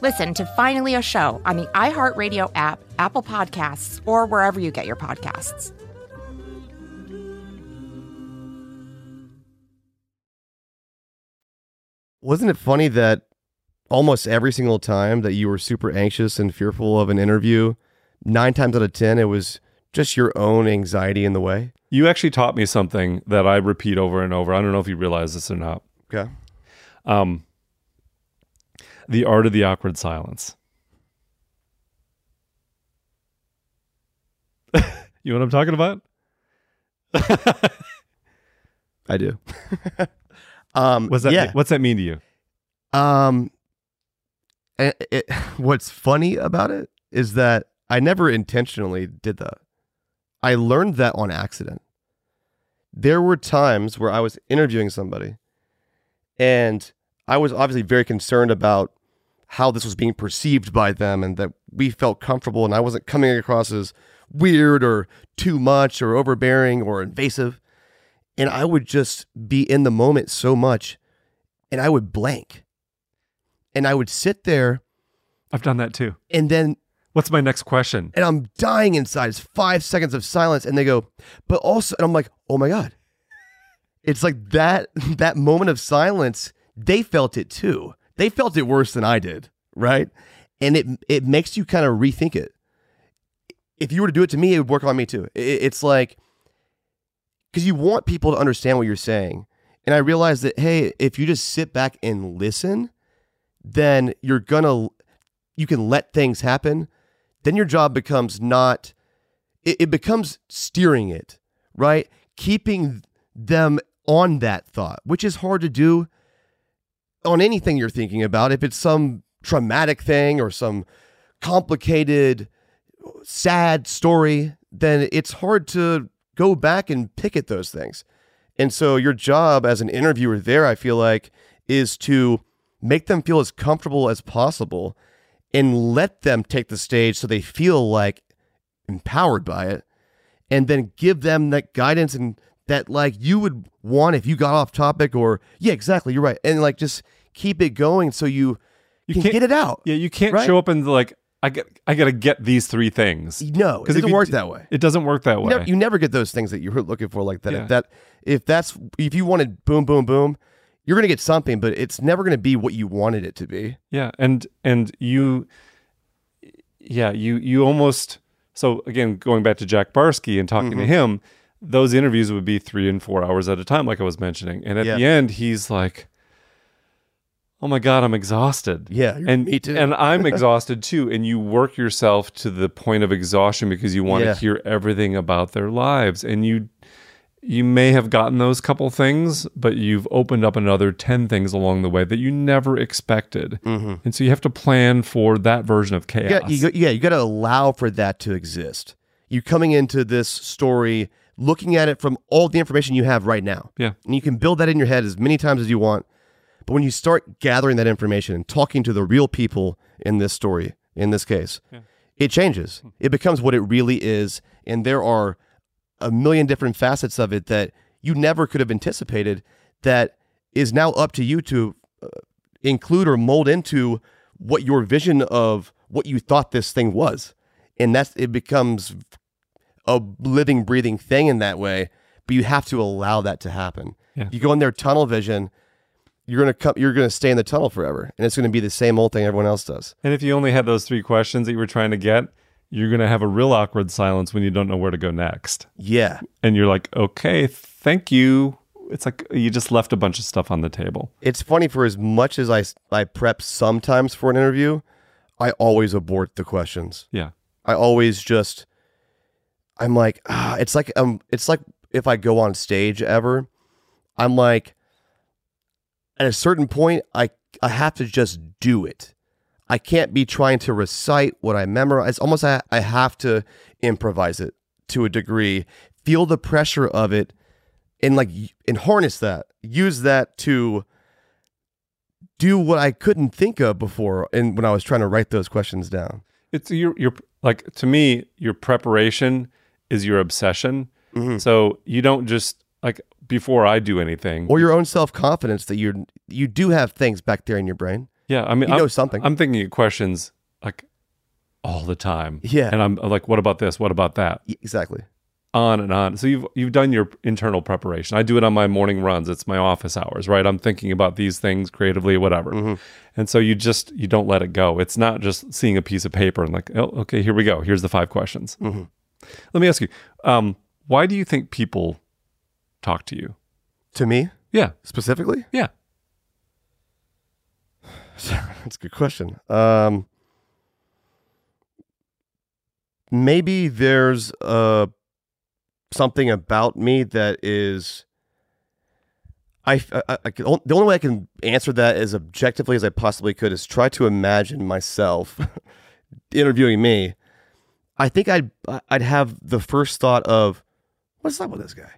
S10: Listen to Finally a Show on the iHeartRadio app, Apple Podcasts, or wherever you get your podcasts.
S2: Wasn't it funny that almost every single time that you were super anxious and fearful of an interview, nine times out of 10, it was just your own anxiety in the way?
S6: You actually taught me something that I repeat over and over. I don't know if you realize this or not.
S2: Okay.
S6: Um, the art of the awkward silence. you know what I'm talking about?
S2: I do. um,
S6: What's that?
S2: yeah.
S6: What's that mean to you?
S2: Um, it, it, what's funny about it is that I never intentionally did that. I learned that on accident. There were times where I was interviewing somebody and I was obviously very concerned about how this was being perceived by them and that we felt comfortable and I wasn't coming across as weird or too much or overbearing or invasive. And I would just be in the moment so much and I would blank. And I would sit there
S6: I've done that too.
S2: and then
S6: What's my next question?
S2: and I'm dying inside. It's five seconds of silence, and they go, but also, and I'm like, oh my god, it's like that that moment of silence. They felt it too. They felt it worse than I did, right? And it it makes you kind of rethink it. If you were to do it to me, it would work on me too. It, it's like because you want people to understand what you're saying, And I realized that, hey, if you just sit back and listen, then you're gonna, you can let things happen. Then your job becomes not, it, it becomes steering it, right? Keeping them on that thought, which is hard to do on anything you're thinking about. If it's some traumatic thing or some complicated, sad story, then it's hard to go back and pick at those things. And so your job as an interviewer there, I feel like, is to make them feel as comfortable as possible and let them take the stage so they feel like empowered by it and then give them that guidance and that like you would want if you got off topic or yeah exactly you're right and like just keep it going so you you can
S6: can't-
S2: get it out
S6: Yeah, you can't
S2: Right?
S6: show up and like I get I got to get these three things.
S2: no it
S6: 'Cause if
S2: doesn't
S6: you
S2: work that way
S6: It doesn't work that
S2: you
S6: way.
S2: never, you never get those things that you're looking for like that
S6: Yeah.
S2: if that if that's if you wanted boom boom boom you're gonna get something but it's never gonna be what you wanted it to be
S6: Yeah, and and you, yeah, you you almost so again going back to Jack Barsky and talking to
S2: Mhm.
S6: him, those interviews would be three and four hours at a time, like I was mentioning, and at
S2: Yeah.
S6: the end he's like, "Oh my god, I'm exhausted."
S2: Yeah,
S6: and
S2: me too.
S6: and I'm exhausted too. And you work yourself to the point of exhaustion because you want
S2: Yeah.
S6: to hear everything about their lives, and you you may have gotten those couple things, but you've opened up another 10 things along the way that you never expected.
S2: Mhm.
S6: And so you have to plan for that version of chaos.
S2: You you, yeah, you got to allow for that to exist. You coming into this story, looking at it from all the information you have right now.
S6: Yeah.
S2: And you can build that in your head as many times as you want. But when you start gathering that information and talking to the real people in this story, in this case, it changes. It becomes what it really is. And there are a million different facets of it that you never could have anticipated that is now up to you to uh, include or mold into what your vision of what you thought this thing was. And that's it becomes a living, breathing thing in that way. But you have to allow that to happen.
S6: Yeah.
S2: You go in there tunnel vision, you're gonna come you're gonna stay in the tunnel forever. And it's gonna be the same old thing everyone else does.
S6: And if you only had those three questions that you were trying to get, you're going to have a real awkward silence when you don't know where to go next.
S2: Yeah.
S6: And you're like, okay, thank you. It's like you just left a bunch of stuff on the table.
S2: It's funny for as much as I I prep sometimes for an interview, I always abort the questions.
S6: Yeah.
S2: I always just I'm like, ah, it's like um it's like if I go on stage ever, I'm like at a certain point I I have to just do it. I can't be trying to recite what I memorize. Almost I, I have to improvise it to a degree, feel the pressure of it and like and harness that. Use that to do what I couldn't think of before and when I was trying to write those questions down.
S6: It's your your like to me, your preparation is your obsession.
S2: Mm-hmm.
S6: So you don't just like before I do anything.
S2: or your own self confidence that you you do have things back there in your brain.
S6: Yeah, I mean,
S2: you
S6: I'm,
S2: know something.
S6: I'm thinking of questions like all the time.
S2: Yeah.
S6: and I'm like, what about this? What about that?
S2: Exactly.
S6: On and on. So you've you've done your internal preparation. I do it on my morning runs. It's my office hours, right? I'm thinking about these things creatively, whatever.
S2: Mm-hmm.
S6: And so you just you don't let it go. It's not just seeing a piece of paper and like, oh, okay, here we go. Here's the five questions.
S2: Mhm.
S6: Let me ask you, um, why do you think people talk to you?
S2: To me,
S6: Yeah,
S2: specifically,
S6: yeah.
S2: that's a good question. Um, maybe there's uh something about me that is. I, I, I can, the only way I can answer that as objectively as I possibly could is try to imagine myself interviewing me. I think I'd I'd have the first thought of what's up with this guy,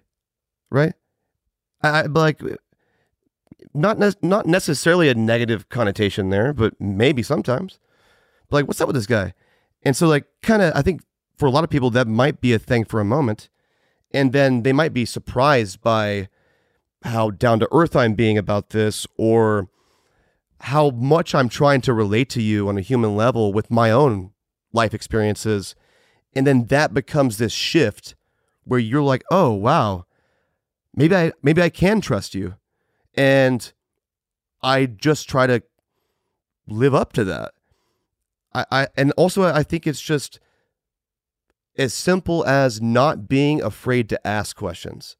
S2: right? I, like not ne- not necessarily a negative connotation there, but maybe sometimes. But like, what's up with this guy? And so, like, kind of, I think for a lot of people that might be a thing for a moment, and then they might be surprised by how down to earth I'm being about this, or how much I'm trying to relate to you on a human level with my own life experiences, and then that becomes this shift where you're like, oh wow, maybe I maybe I can trust you and I just try to live up to that. I, I and also I think it's just as simple as not being afraid to ask questions.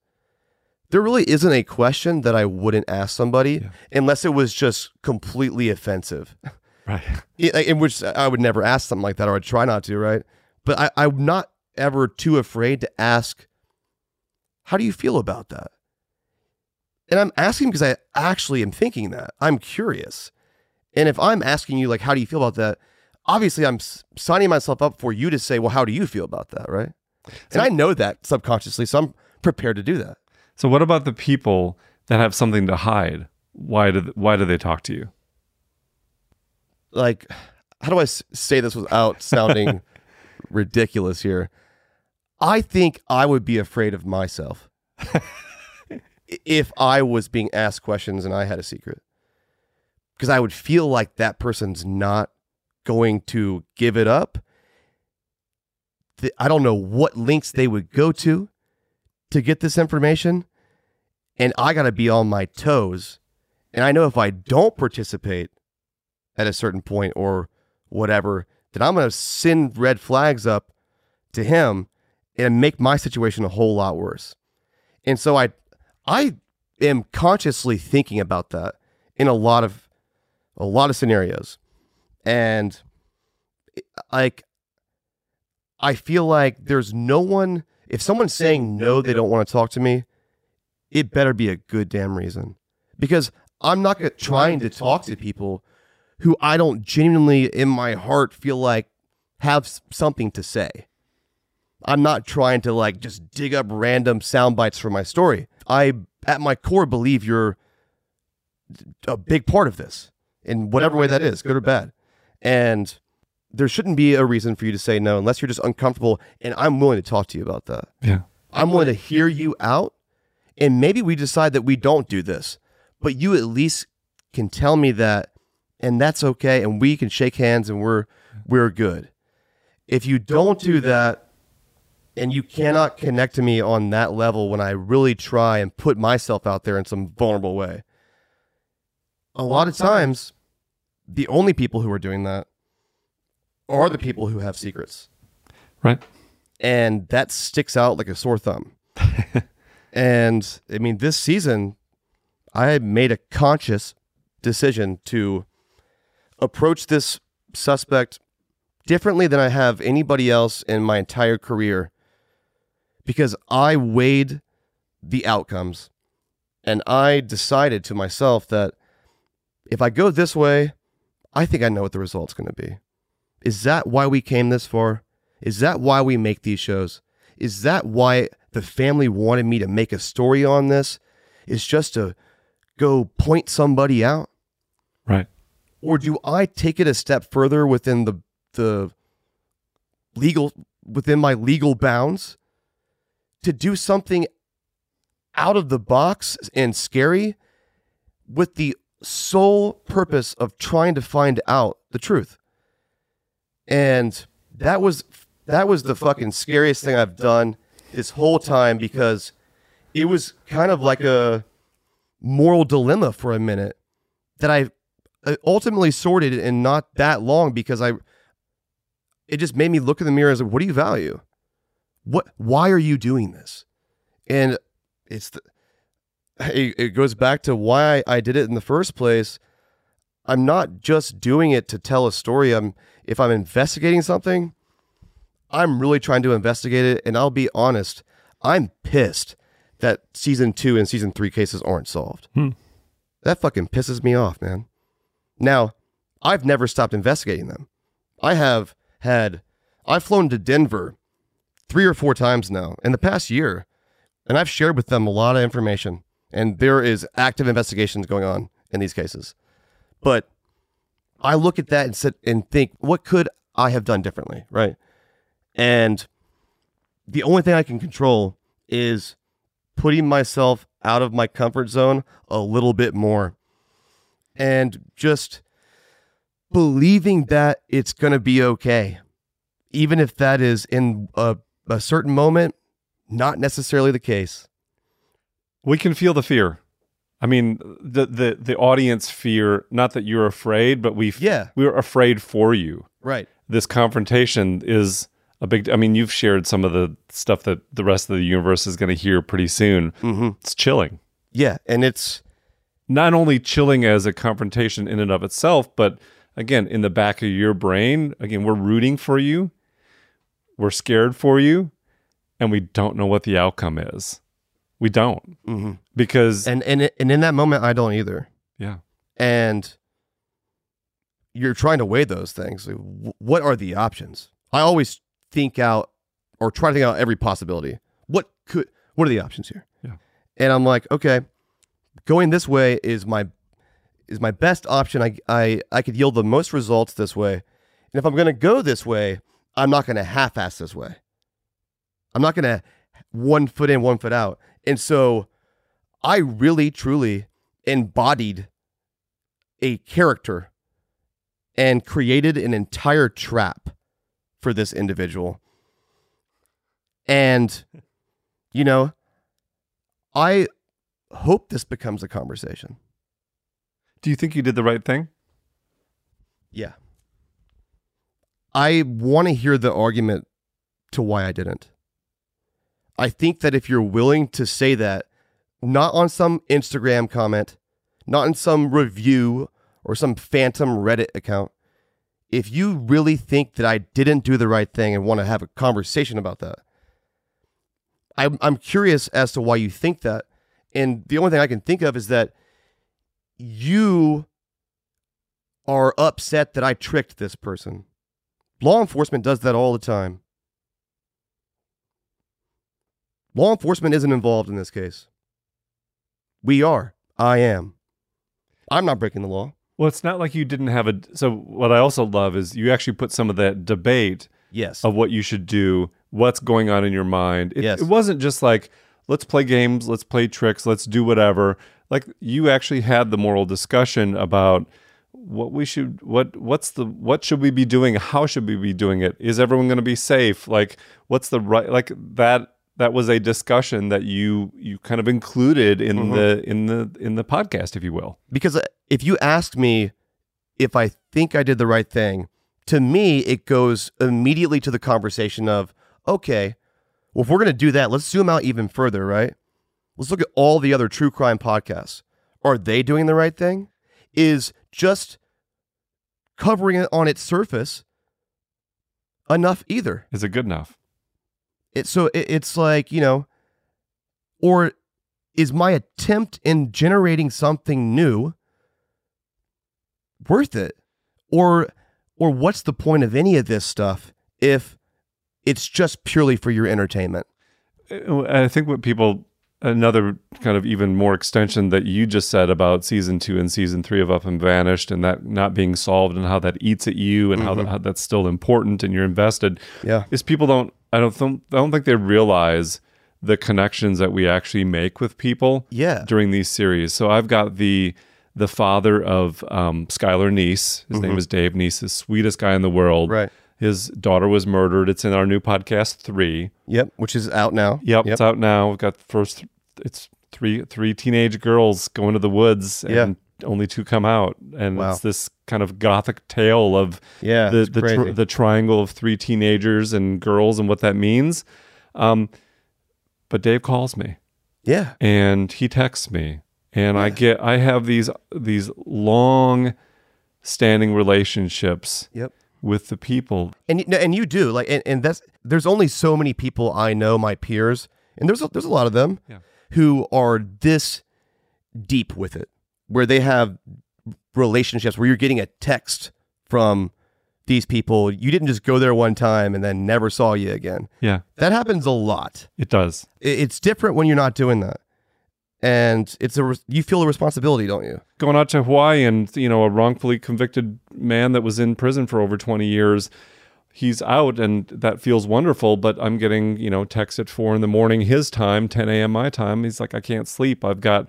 S2: there really isn't a question that I wouldn't ask somebody unless it was just completely offensive.
S6: Right.
S2: In which I would never ask something like that, or I'd try not to, right? But I, I'm not ever too afraid to ask, "How do you feel about that?" And I'm asking because I actually am thinking that. I'm curious, and if I'm asking you, like, "How do you feel about that?" Obviously, I'm s- signing myself up for you to say, "Well, how do you feel about that?" Right? And I know that subconsciously, so I'm prepared to do that.
S6: So what about the people that have something to hide? Why do why do they talk to you?
S2: like how do I s- say this without sounding ridiculous here? I think I would be afraid of myself if I was being asked questions and I had a secret. Because I would feel like that person's not going to give it up. I don't know what links they would go to to get this information. And I got to be on my toes. And I know if I don't participate, at a certain point or whatever, then I'm going to send red flags up to him and make my situation a whole lot worse. And so I I am consciously thinking about that in a lot of a lot of scenarios. And like I feel like there's no one if someone's saying no they don't want to talk to me, it better be a good damn reason. Because I'm not trying to talk to people who I don't genuinely in my heart feel like have something to say. I'm not trying to like just dig up random sound bites for my story. I at my core believe you're a big part of this in whatever way that is, good or bad. And there shouldn't be a reason for you to say no unless you're just uncomfortable and I'm willing to talk to you about that.
S6: Yeah.
S2: I'm willing to hear you out and maybe we decide that we don't do this, but you at least can tell me that and that's okay and we can shake hands and we're we're good. If you don't do that and you cannot connect to me on that level when I really try and put myself out there in some vulnerable way. A lot of times the only people who are doing that are the people who have secrets.
S6: Right.
S2: And that sticks out like a sore thumb. and I mean, this season, I made a conscious decision to approach this suspect differently than I have anybody else in my entire career because I weighed the outcomes and I decided to myself that if I go this way, I think I know what the result's going to be. Is that why we came this far? Is that why we make these shows? Is that why the family wanted me to make a story on this? Is just to go point somebody out?
S6: Right.
S2: Or do I take it a step further within the the legal within my legal bounds to do something out of the box and scary with the sole purpose of trying to find out the truth. And that was that was the fucking scariest thing I've done this whole time because it was kind of like a moral dilemma for a minute that I ultimately sorted in not that long because I it just made me look in the mirror as like, what do you value? What why are you doing this? And it's the, it, it goes back to why I did it in the first place. I'm not just doing it to tell a story. I'm if I'm investigating something, I'm really trying to investigate it. And I'll be honest, I'm pissed that season two and season three cases aren't solved.
S6: Hmm.
S2: That fucking pisses me off, man. Now, I've never stopped investigating them. I have had, I've flown to Denver three or four times now in the past year, and I've shared with them a lot of information. And there is active investigations going on in these cases. But I look at that and sit and think, what could I have done differently, right? And the only thing I can control is putting myself out of my comfort zone a little bit more and just believing that it's going to be okay. Even if that is in a, a certain moment, not necessarily the case.
S6: We can feel the fear. I mean, the the the audience fear not that you're afraid, but we
S2: Yeah.
S6: we're afraid for you.
S2: Right.
S6: This confrontation is a big. I mean, you've shared some of the stuff that the rest of the universe is going to hear pretty soon.
S2: Mm-hmm.
S6: It's chilling.
S2: Yeah, and it's
S6: not only chilling as a confrontation in and of itself, but again, in the back of your brain, again, we're rooting for you, we're scared for you, and we don't know what the outcome is. We don't
S2: mm-hmm.
S6: because
S2: and and and in that moment, I don't either.
S6: Yeah,
S2: and you're trying to weigh those things. Like, What are the options? I always think out or try to think out every possibility. What could? What are the options here?
S6: Yeah.
S2: And I'm like, okay, going this way is my is my best option. I I I could yield the most results this way. And if I'm going to go this way, I'm not going to half-ass this way. I'm not going to one foot in, one foot out. And so I really truly embodied a character and created an entire trap for this individual. And, you know, I hope this becomes a conversation.
S6: Do you think you did the right thing?
S2: Yeah. I want to hear the argument to why I didn't. I think that if you're willing to say that, not on some Instagram comment, not in some review or some phantom Reddit account, if you really think that I didn't do the right thing and want to have a conversation about that, I'm, I'm curious as to why you think that. And the only thing I can think of is that you are upset that I tricked this person. Law enforcement does that all the time. Law enforcement isn't involved in this case. We are. I am. I'm not breaking the law.
S6: Well, it's not like you didn't have a. So, what I also love is you actually put some of that debate
S2: yes.
S6: of what you should do, what's going on in your mind. It,
S2: Yes.
S6: it wasn't just like, let's play games, let's play tricks, let's do whatever. Like, you actually had the moral discussion about what we should what what's the what should we be doing how should we be doing it is everyone going to be safe like what's the right like that that was a discussion that you you kind of included in
S2: Mhm.
S6: the in the in the podcast if you will
S2: Because uh, if you ask me if I think I did the right thing, to me, it goes immediately to the conversation of, okay, well, if we're going to do that, let's zoom out even further, right? Let's look at all the other true crime podcasts. Are they doing the right thing? Is just covering it on its surface enough either?
S6: is it good enough
S2: it so it, it's like you know or is my attempt in generating something new worth it or or what's the point of any of this stuff if it's just purely for your entertainment
S6: I think what people another kind of even more extension that you just said about season two and season three of Up and Vanished and that not being solved and how that eats at you and how,
S2: Mhm.
S6: that, how that's still important and you're invested.
S2: Yeah.
S6: is people don't I don't think I don't think they realize the connections that we actually make with people.
S2: Yeah.
S6: during these series. So I've got the the father of um, Skylar Neese. His name
S2: Mhm.
S6: is Dave Neese, the sweetest guy in the world.
S2: Right.
S6: His daughter was murdered. It's in our new podcast three.
S2: yep which is out now
S6: Yep, it's out now. We've got first. It's three three teenage girls going to the woods,
S2: Yeah.
S6: and only two come out, and
S2: Wow.
S6: it's this kind of gothic tale of
S2: Yeah,
S6: the the, the triangle of three teenagers and girls and what that means. Um, but Dave calls me,
S2: yeah
S6: and he texts me, and I get I have these these long standing relationships
S2: Yep.
S6: With the people
S2: and you, and you do like and, and that's there's only so many people i know my peers and there's a, there's a lot of them
S6: Yeah.
S2: who are this deep with it where they have relationships where you're getting a text from these people you didn't just go there one time and then never saw you again
S6: Yeah.
S2: that happens a lot
S6: It does.
S2: It's different when you're not doing that and it's a res- you feel the responsibility don't you
S6: going out to Hawaii and you know a wrongfully convicted man that was in prison for over 20 years he's out and that feels wonderful but I'm getting you know text at four in the morning his time 10 a.m. my time he's like I can't sleep I've got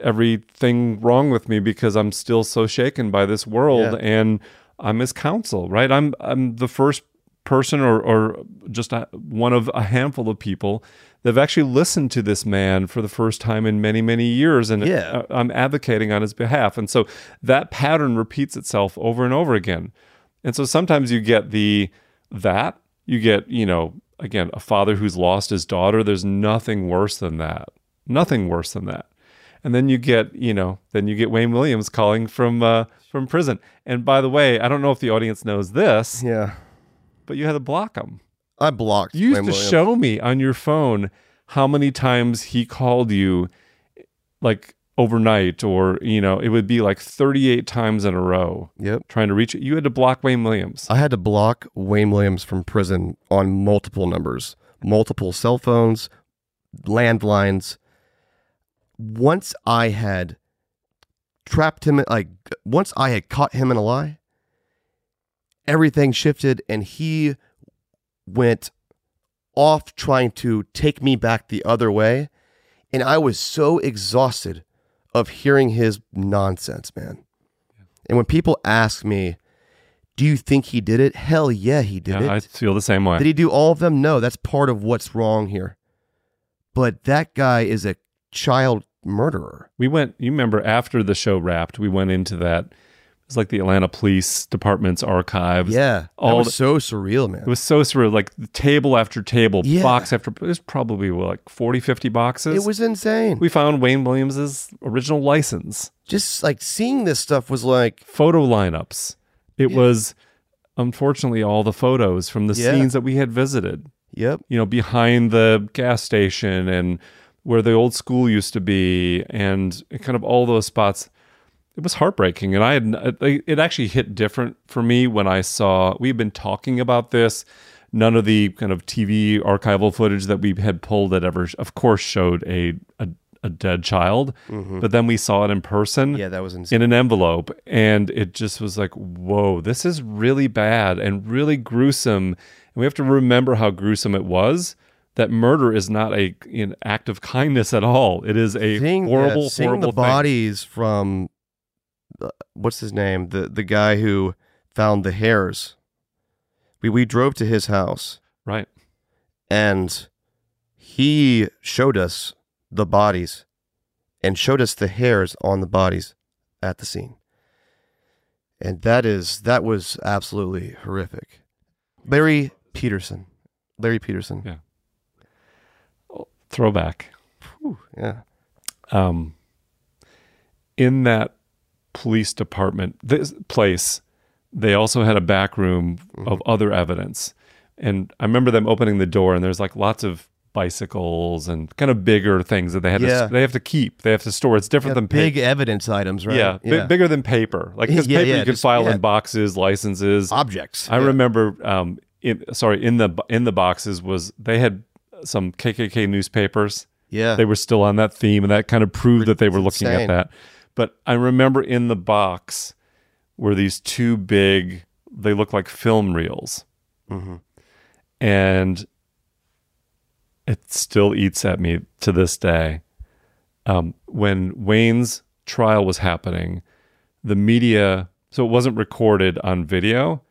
S6: everything wrong with me because I'm still so shaken by this world
S2: Yeah.
S6: and I'm his counsel right I'm I'm the first person or, or just a, one of a handful of people that have actually listened to this man for the first time in many many years and
S2: Yeah.
S6: uh, I'm advocating on his behalf and so that pattern repeats itself over and over again and so sometimes you get the that You get, you know, again, a father who's lost his daughter. There's nothing worse than that. Nothing worse than that. And then you get, you know, then you get Wayne Williams calling from uh, from prison. And by the way, I don't know if the audience knows this.
S2: Yeah.
S6: But you had to block him.
S2: I blocked.
S6: You used
S2: Wayne
S6: to
S2: Williams.
S6: show me on your phone how many times he called you, like overnight, or you know, it would be like 38 times in a row.
S2: Yep.
S6: Trying to reach it, you had to block Wayne Williams.
S2: I had to block Wayne Williams from prison on multiple numbers, multiple cell phones, landlines. Once I had trapped him, like once I had caught him in a lie, everything shifted and he went off trying to take me back the other way. And I was so exhausted of hearing his nonsense, man. And when people ask me, do you think he did it? Hell yeah, he did
S6: Yeah,
S2: it.
S6: I feel the same way.
S2: Did he do all of them? No, that's part of what's wrong here. But that guy is a child murderer.
S6: We went, you remember after the show wrapped, we went into that. It was like the Atlanta Police Department's archives.
S2: Yeah,
S6: all
S2: was
S6: the-
S2: so surreal, man.
S6: It was so surreal. Like table after table,
S2: Yeah.
S6: box after it was probably like 40, 50 boxes.
S2: It was insane.
S6: We found Wayne Williams's original license.
S2: Just like seeing this stuff was like
S6: photo lineups. It was unfortunately all the photos from the
S2: Yeah.
S6: scenes that we had visited.
S2: Yep.
S6: You know, behind the gas station and where the old school used to be and kind of all those spots. It was heartbreaking. And I had it it actually hit different for me when I saw we've been talking about this. None of the kind of TV archival footage that we had pulled that ever of course showed a a, a dead child
S2: Mhm.
S6: but then we saw it in person
S2: Yeah, that was insane.
S6: in an envelope. And it just was like whoa this is really bad and really gruesome. And we have to remember how gruesome it was. That murder is not a an act of kindness at all. It is a
S2: seeing,
S6: horrible
S2: yeah, seeing
S6: horrible
S2: the bodies from uh, what's his name? The the guy who found the hairs. We we drove to his house.
S6: Right.
S2: And he showed us the bodies and showed us the hairs on the bodies at the scene. And that is that was absolutely horrific. Larry peterson. Larry peterson.
S6: Yeah. Throwback.
S2: Whew, yeah.
S6: Um, in that police department, this place, they also had a back room
S2: Mm-hmm.
S6: of other evidence. And I remember them opening the door, and there's like lots of bicycles and kind of bigger things that they had
S2: Yeah.
S6: to they have to keep. They have to store. It's different
S2: Yeah,
S6: than
S2: big
S6: pa-
S2: evidence items right
S6: Yeah, bi- bigger than paper. Like because
S2: Yeah,
S6: paper
S2: yeah,
S6: you can
S2: just-
S6: file
S2: yeah.
S6: in boxes, licenses,
S2: Objects,
S6: I
S2: yeah.
S6: remember. Um, in, sorry, in the in the boxes was they had some KKK newspapers.
S2: Yeah.
S6: they were still on that theme, and that kind of proved that they were looking
S2: insane.
S6: at that. But I remember in the box were these two big. They look like film reels,
S2: Mhm.
S6: and it still eats at me to this day. Um, when Wayne's trial was happening, the media, so it wasn't recorded on video.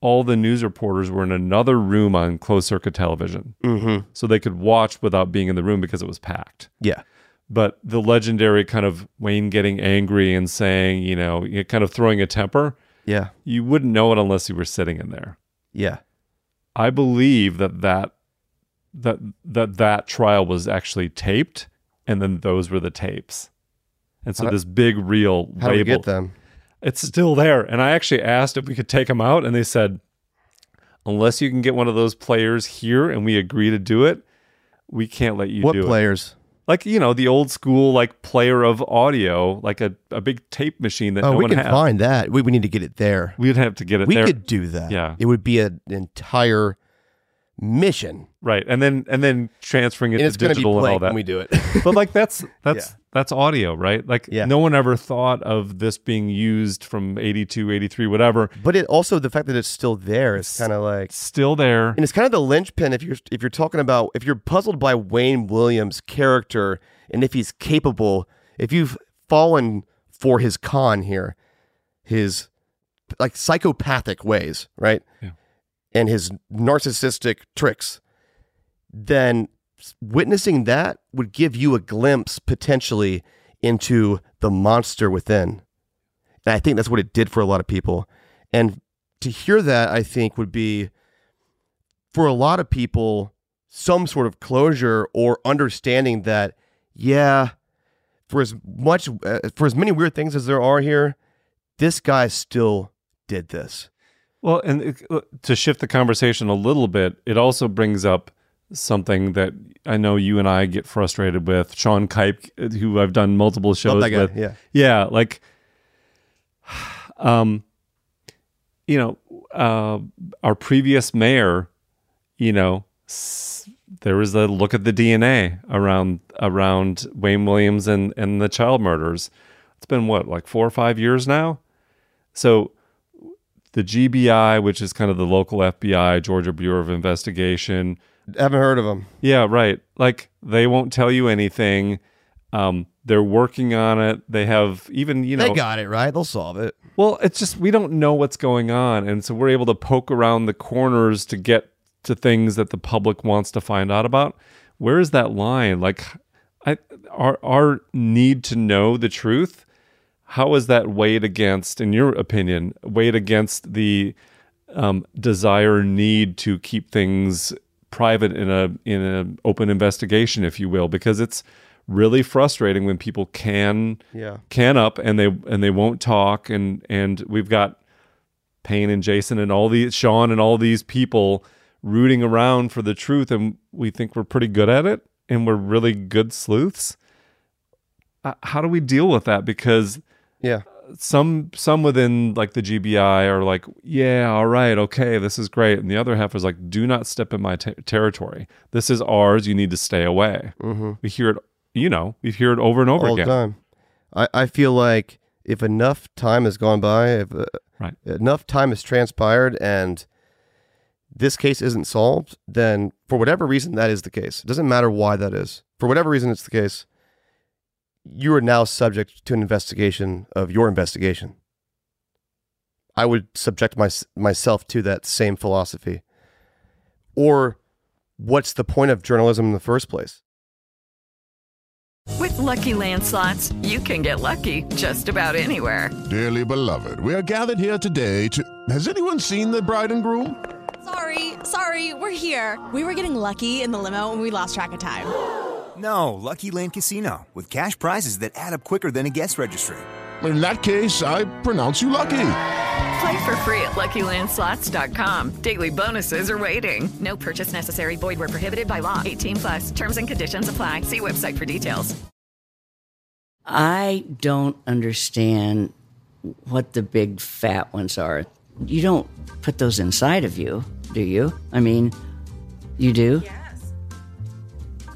S6: All the news reporters were in another room on closed circuit television.
S2: Mhm.
S6: So they could watch without being in the room because it was packed.
S2: Yeah.
S6: But the legendary kind of Wayne getting angry and saying, you know, kind of throwing a temper.
S2: Yeah.
S6: You wouldn't know it unless you were sitting in there.
S2: Yeah.
S6: I believe that that that that that trial was actually taped, and then those were the tapes. And so
S2: How-
S6: this big reel
S2: how do we get them?
S6: It's still there. And I actually asked if we could take them out, and they said, unless you can get one of those players here and we agree to do it, we can't let you
S2: What
S6: do it.
S2: players?
S6: Like you know the old school like player of audio, like a, a big tape machine that
S2: Oh,
S6: no
S2: we
S6: one
S2: can
S6: has.
S2: find that. We, we need to get it there.
S6: We'd have to get it
S2: we
S6: there.
S2: could do that.
S6: Yeah.
S2: It would be an entire mission.
S6: Right, and then and then transferring it
S2: And
S6: to
S2: it's gonna be
S6: digital and all that.
S2: when we do it.
S6: but like that's that's
S2: Yeah.
S6: That's audio, right? Like no one ever thought of this being used from 82, 83, whatever.
S2: But it also the fact that it's still there is kind of like
S6: still there,
S2: and it's kind of the linchpin if you're if you're talking about if you're puzzled by Wayne Williams' character and if he's capable, if you've fallen for his con here, his like psychopathic ways, right?
S6: Yeah.
S2: And his narcissistic tricks, then witnessing that would give you a glimpse potentially into the monster within. And I think that's what it did for a lot of people. And to hear that, I think would be for a lot of people some sort of closure or understanding that yeah, for as much uh, for as many weird things as there are here, this guy still did this.
S6: Well, and uh, to shift the conversation a little bit, it also brings up something that I know you and I get frustrated with. Sean Kipe, who I've done multiple shows with.
S2: yeah.
S6: Yeah. Like, um, you know, uh, our previous mayor, you know, s- there was a look at the DNA around around Wayne Williams and and the child murders. It's been what, like four or five years now. So the GBI, which is kind of the local FBI, Georgia Bureau of Investigation.
S2: Haven't heard of them.
S6: Yeah, right. Like they won't tell you anything. Um, they're working on it. They have even you know
S2: they got it right. They'll solve it.
S6: well, it's just we don't know what's going on, and so we're able to poke around the corners to get to things that the public wants to find out about. Where is that line? Like, I our our need to know the truth. How is that weighed against, in your opinion, weighed against the um, desire need to keep things private in a in an open investigation, if you will, because it's really frustrating when people can
S2: Yeah.
S6: can up and they and they won't talk and and we've got Payne and Jason and all these Sean and all these people rooting around for the truth and we think we're pretty good at it and we're really good sleuths. Uh, how do we deal with that? Because
S2: yeah,
S6: some some within like the GBI are like, yeah, all right, okay, this is great, and the other half is like, do not step in my te- territory. This is ours. You need to stay away.
S2: Mhm.
S6: We hear it, you know, we hear it over and over
S2: all
S6: again.
S2: the time. I, I feel like if enough time has gone by, if uh,
S6: Right.
S2: enough time has transpired, and this case isn't solved, then for whatever reason that is the case. It doesn't matter why that is. For whatever reason it's the case, you are now subject to an investigation of your investigation. I would subject my, myself to that same philosophy. Or what's the point of journalism in the first place?
S1: With Lucky Land slots, you can get lucky just about anywhere.
S11: Dearly beloved, we are gathered here today to. Has anyone seen the bride and groom?
S12: Sorry, sorry, we're here. We were getting lucky in the limo and we lost track of time.
S13: No, Lucky Land Casino, with cash prizes that add up quicker than a guest registry.
S11: In that case, I pronounce you lucky.
S1: Play for free at LuckyLandSlots.com. Daily bonuses are waiting. No purchase necessary. Void where prohibited by law. 18 plus. Terms and conditions apply. See website for details.
S14: I don't understand what the big fat ones are. You don't put those inside of you, do you? I mean, you do?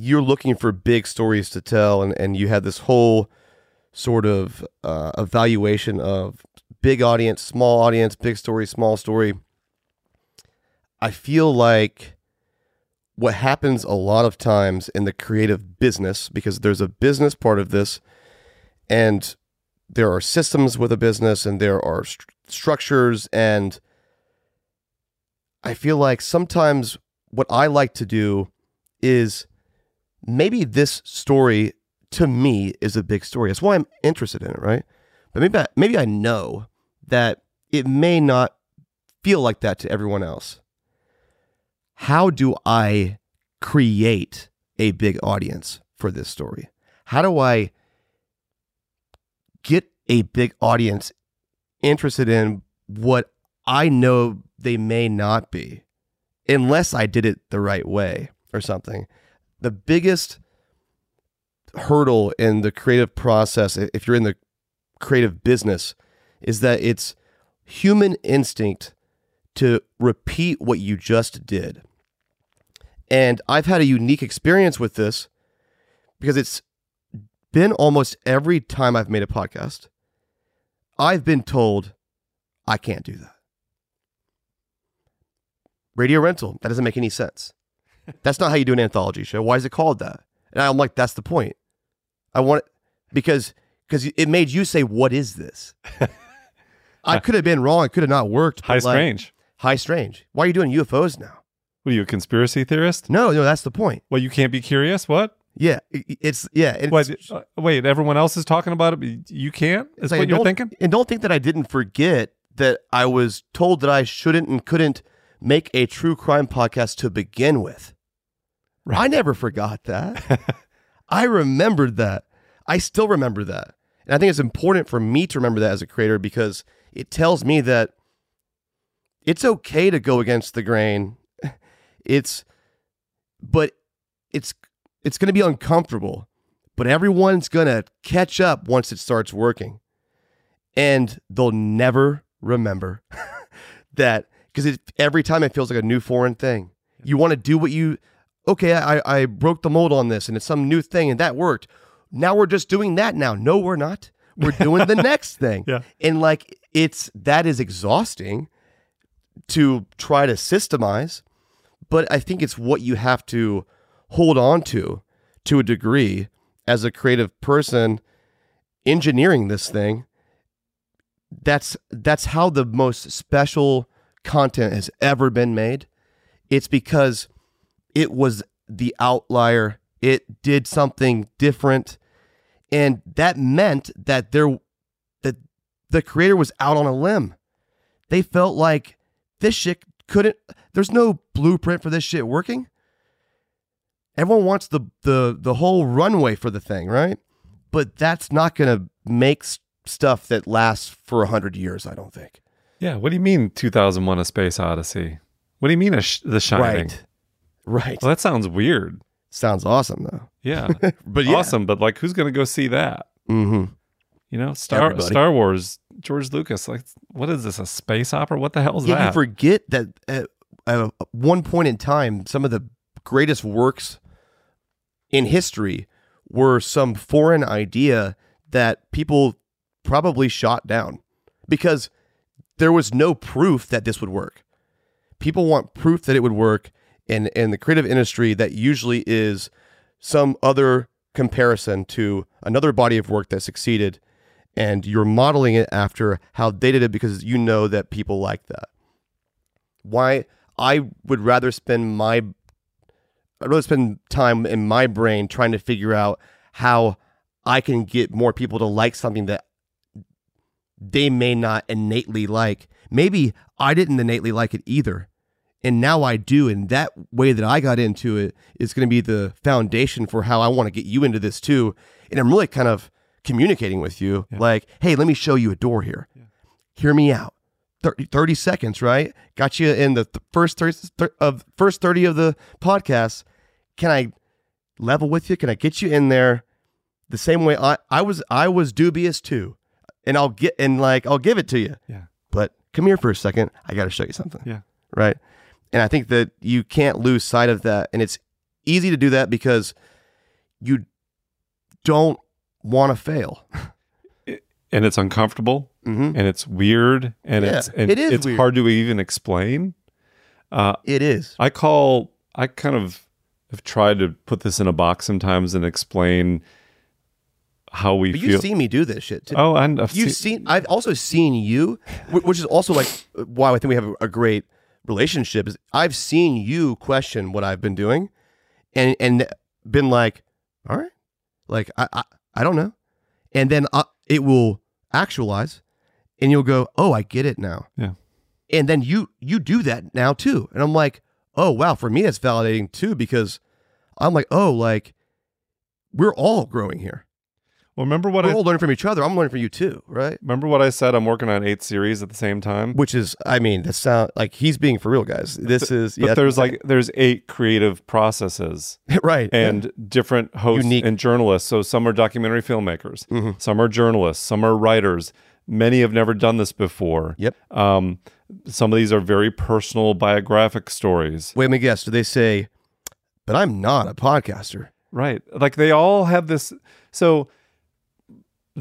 S2: you're looking for big stories to tell and, and you had this whole sort of uh, evaluation of big audience small audience big story small story. I feel like what happens a lot of times in the creative business because there's a business part of this and there are systems with a business and there are st- structures and i feel like sometimes what I like to do is maybe this story to me is a big story. That's why I'm interested in it, right? But maybe I, maybe I know that it may not feel like that to everyone else. How do I create a big audience for this story? How do I get a big audience interested in what I know they may not be? unless I did it the right way or something. The biggest hurdle in the creative process, if you're in the creative business, is that it's human instinct to repeat what you just did. And I've had a unique experience with this because it's been almost every time I've made a podcast, I've been told I can't do that. Radio rental, that doesn't make any sense. That's not how you do an anthology show. Why is it called that? And I'm like, that's the point. I want it because because it made you say, "What is this?" I could have been wrong. It could have not worked.
S6: High
S2: like,
S6: strange.
S2: high strange. Why are you doing UFOs now?
S6: What are you, a conspiracy theorist?
S2: No, no, that's the point.
S6: Well, you can't be curious. What?
S2: Yeah, it's yeah. It's,
S6: What? uh, wait, everyone else is talking about it. but You can't. Is
S2: like,
S6: what you're thinking?
S2: And don't think that I didn't forget that I was told that I shouldn't and couldn't make a true crime podcast to begin with. I never forgot that. I remembered that. I still remember that. And I think it's important for me to remember that as a creator because it tells me that it's okay to go against the grain. It's but it's it's going to be uncomfortable, but everyone's going to catch up once it starts working. And they'll never remember that because every time it feels like a new foreign thing. You want to do what you, okay, I, I broke the mold on this and it's some new thing and that worked. Now we're just doing that now. No, we're not. We're doing the next thing.
S6: Yeah.
S2: And like it's, that is exhausting to try to systemize, but I think it's what you have to hold on to to a degree as a creative person engineering this thing that's that's how the most special content has ever been made it's because it was the outlier it did something different and that meant that there that the creator was out on a limb they felt like this shit couldn't there's no blueprint for this shit working everyone wants the the the whole runway for the thing right but that's not going to make stuff that lasts for a hundred years i don't think
S6: Yeah. What do you mean 2001 A Space Odyssey? What do you mean a sh- The Shining?
S2: Right. Right
S6: Well, that sounds weird.
S2: sounds awesome though
S6: Yeah.
S2: But yeah.
S6: Awesome. But like, who's going to go see that?
S2: mm-hmm
S6: You know, Star
S2: Everybody.
S6: Star Wars, George Lucas. Like, what is this? A space opera? What the hell is
S2: yeah, you forget that at, at one point in time some of the greatest works in history were some foreign idea that people probably shot down because there was no proof that this would work. People want proof that it would work, and in the creative industry, that usually is some other comparison to another body of work that succeeded, and you're modeling it after how they did it because you know that people like that. Why I would rather spend my I'd rather spend time in my brain trying to figure out how I can get more people to like something that they may not innately like. Maybe I didn't innately like it either. And now I do. And that way that I got into it is going to be the foundation for how I want to get you into this too. And I'm really kind of communicating with you like, hey, let me show you a door here. Hear me out. 30, 30 seconds, right? Got you in the th- first 30 of first 30 of the podcast. Can I level with you? Can I get you in there the same way I, I was I was dubious too. And I'll get and like I'll give it to you.
S6: Yeah.
S2: But come here for a second. I got to show you something.
S6: Yeah.
S2: Right? And I think that you can't lose sight of that and it's easy to do that because you don't want to fail.
S6: and it's uncomfortable and it's weird and
S2: Mm-hmm. Yeah,
S6: it's and
S2: it is
S6: it's
S2: weird.
S6: hard to even explain. Uh,
S2: it is.
S6: I call. I kind of have tried to put this in a box sometimes and explain how we
S2: But
S6: feel.
S2: you've seen me do this shit too.
S6: Oh, and I've
S2: you've
S6: seen-
S2: seen. I've also seen you, which is also like why I think we have a great relationship. Is I've seen you question what I've been doing, and and been like, all right, like I I, I don't know, and then uh, it will actualize, and you'll go, oh, I get it now.
S6: Yeah.
S2: And then you you do that now too, and I'm like, oh wow, for me that's validating too because I'm like, oh, like we're all growing here.
S6: Well, remember what
S2: We're
S6: I
S2: all learning from each other. I'm learning from you too, right?
S6: remember what I said? I'm working on eight series at the same time.
S2: Which is, I mean, that sound like he's being for real, guys. This is,
S6: but
S2: yeah,
S6: there's like there's eight creative processes,
S2: right,
S6: and different hosts
S2: Unique.
S6: and journalists. So some are documentary filmmakers,
S2: Mhm.
S6: some are journalists, some are writers. Many have never done this before.
S2: Yep.
S6: Um, some of these are very personal biographic stories.
S2: Wait, let me guess. Do they say, but I'm not a podcaster?
S6: Right. Like they all have this. So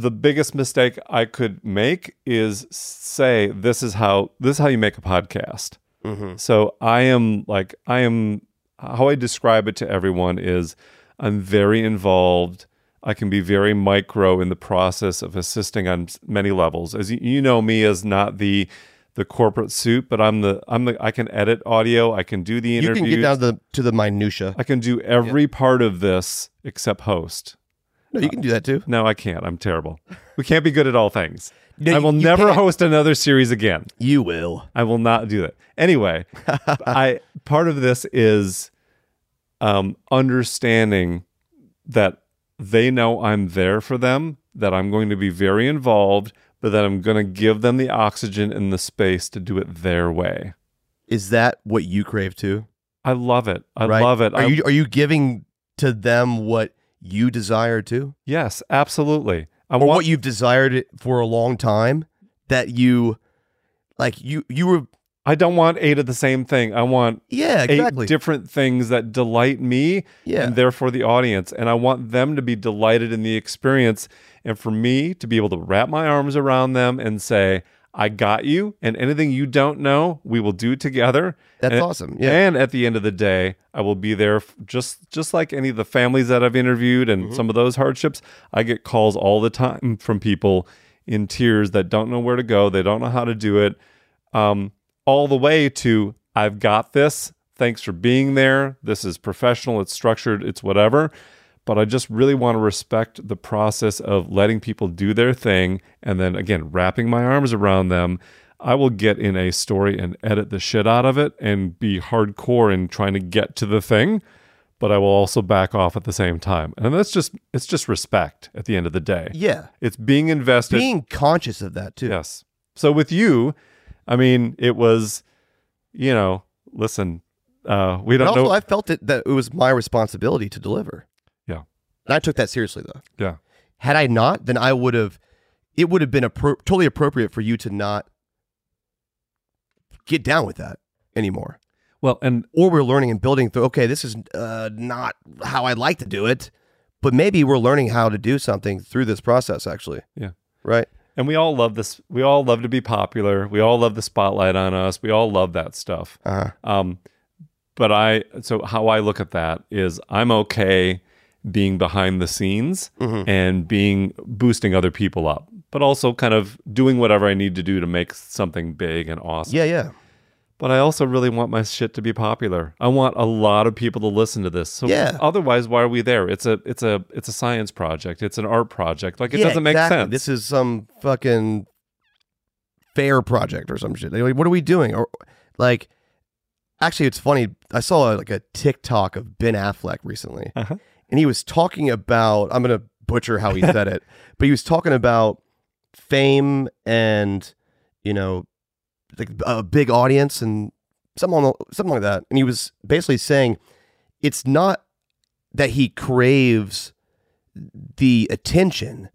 S6: the biggest mistake I could make is say this is how this is how you make a podcast.
S2: Mhm.
S6: So I am like I am how I describe it to everyone is I'm very involved. I can be very micro in the process of assisting on many levels. As you, you know me as not the the corporate suit, but I'm the I'm the I can edit audio, I can do the
S2: You can get down to the to the minutia.
S6: I can do every part of this except host.
S2: No, you can do that too.
S6: No, I can't. I'm terrible. We can't be good at all things.
S2: No,
S6: I will
S2: you
S6: never
S2: can't.
S6: host another series again.
S2: You will.
S6: I will not do that. Anyway, I part of this is um, understanding that they know I'm there for them, that I'm going to be very involved, but that I'm going to give them the oxygen and the space to do it their way.
S2: Is that what you crave too?
S6: I love it. I
S2: Right?
S6: love it.
S2: Are
S6: I-
S2: you are you giving to them what you desire too?
S6: yes, absolutely. I
S2: or
S6: want
S2: what you've desired it for a long time that you like you you were
S6: I don't want eight of the same thing. I want
S2: Yeah, exactly.
S6: eight different things that delight me
S2: Yeah.
S6: and therefore the audience. And I want them to be delighted in the experience and for me to be able to wrap my arms around them and say, I got you, and anything you don't know, we will do together.
S2: That's
S6: And-
S2: awesome, yeah.
S6: And at the end of the day, I will be there just just like any of the families that I've interviewed and
S2: Mm-hmm.
S6: some of those hardships. I get calls all the time from people in tears that don't know where to go, they don't know how to do it. Um, all the way to I've got this. Thanks for being there. This is professional, it's structured, it's whatever. But I just really want to respect the process of letting people do their thing and then again wrapping my arms around them. I will get in a story and edit the shit out of it and be hardcore in trying to get to the thing, but I will also back off at the same time. And that's just it's just respect at the end of the day.
S2: Yeah.
S6: It's being invested
S2: being conscious of that too.
S6: Yes. So with you, I mean, it was, you know, listen, uh, we don't
S2: also
S6: know.
S2: I felt it that it was my responsibility to deliver.
S6: Yeah.
S2: And I took that seriously though.
S6: Yeah.
S2: Had I not, then I would have it would have been appro- totally appropriate for you to not get down with that anymore.
S6: Well, and
S2: or we're learning and building through. Okay, this is uh, not how I'd like to do it, but maybe we're learning how to do something through this process. Actually,
S6: Yeah.
S2: right.
S6: And we all love this. We all love to be popular. We all love the spotlight on us. We all love that stuff.
S2: Uh-huh.
S6: Um, but I, so how I look at that is I'm okay being behind the scenes
S2: Mm-hmm.
S6: and being boosting other people up, but also kind of doing whatever I need to do to make something big and awesome.
S2: Yeah, yeah.
S6: But I also really want my shit to be popular. I want a lot of people to listen to this. So
S2: Yeah.
S6: otherwise, why are we there? It's a it's a it's a science project. It's an art project. Like it
S2: Yeah,
S6: doesn't make
S2: exactly.
S6: sense.
S2: This is some fucking fair project or some shit. Like, What are we doing? Or like, actually, it's funny. I saw like a TikTok of Ben Affleck recently,
S6: Uh-huh.
S2: And he was talking about. I'm gonna butcher how he said it, but he was talking about fame and you know, like a big audience and something the- something like that. And he was basically saying it's not that he craves the attention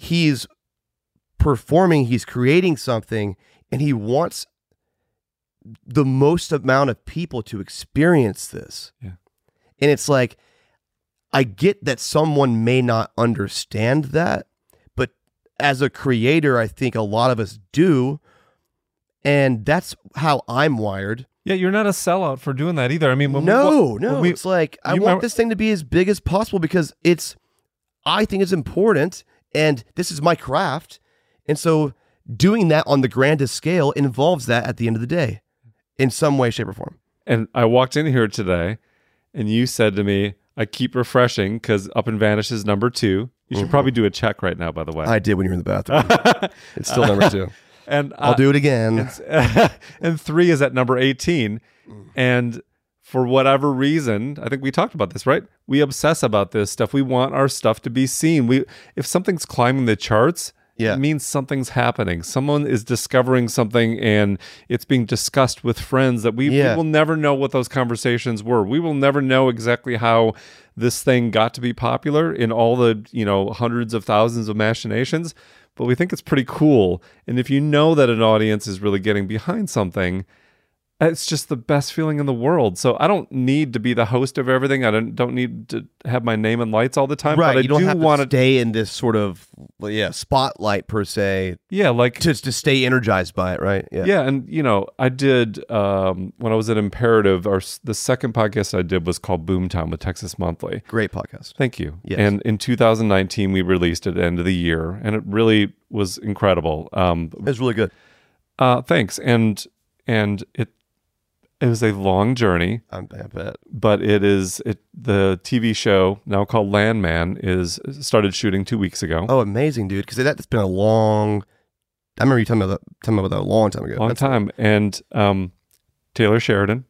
S2: he's performing, he's creating something, and he wants the most amount of people to experience this.
S6: Yeah.
S2: And it's like, I get that someone may not understand that, but as a creator, I think a lot of us do. And that's how I'm wired.
S6: yeah, you're not a sellout for doing that either. I mean, when we-
S2: no,
S6: when
S2: no.
S6: we-
S2: it's like I want
S6: remember-
S2: this thing to be as big as possible because it's I think it's important and this is my craft. And so doing that on the grandest scale involves that at the end of the day in some way, shape, or form.
S6: And I walked in here today, and you said to me, "I keep refreshing because Up and Vanish is number two. You should
S2: Mhm.
S6: probably do a check right now, by the way."
S2: I did when you were in the bathroom. it's still number two.
S6: and
S2: I'll
S6: uh,
S2: do it again.
S6: and, and three is at number eighteen, and for whatever reason, I think we talked about this, right? We obsess about this stuff. We want our stuff to be seen. We if something's climbing the charts,
S2: Yeah.
S6: it means something's happening. Someone is discovering something and it's being discussed with friends that we,
S2: Yeah.
S6: we will never know what those conversations were. We will never know exactly how this thing got to be popular in all the, you know, hundreds of thousands of machinations, but we think it's pretty cool. And if you know that an audience is really getting behind something, it's just the best feeling in the world. So I don't need to be the host of everything. I don't don't need to have my name in lights all the time.
S2: right.
S6: But I
S2: you don't
S6: do
S2: have
S6: want
S2: to stay in this sort of yeah spotlight per se.
S6: Yeah, like
S2: to to stay energized by it, right?
S6: Yeah. Yeah, and you know, I did um, when I was at Imperative. Our the second podcast I did was called Boomtown with Texas Monthly.
S2: Great podcast.
S6: Thank you.
S2: Yes.
S6: And in 2019, we released it at the end of the year, and it really was incredible. Um,
S2: it was really good.
S6: Uh, thanks. And and it it was a long journey.
S2: I bet.
S6: But it is it the TV show now called Landman is started shooting two weeks ago.
S2: Oh, amazing, dude! Because that's been a long. I remember you telling me about that, telling me about that a long time ago.
S6: long
S2: That's-
S6: time. And um, Taylor Sheridan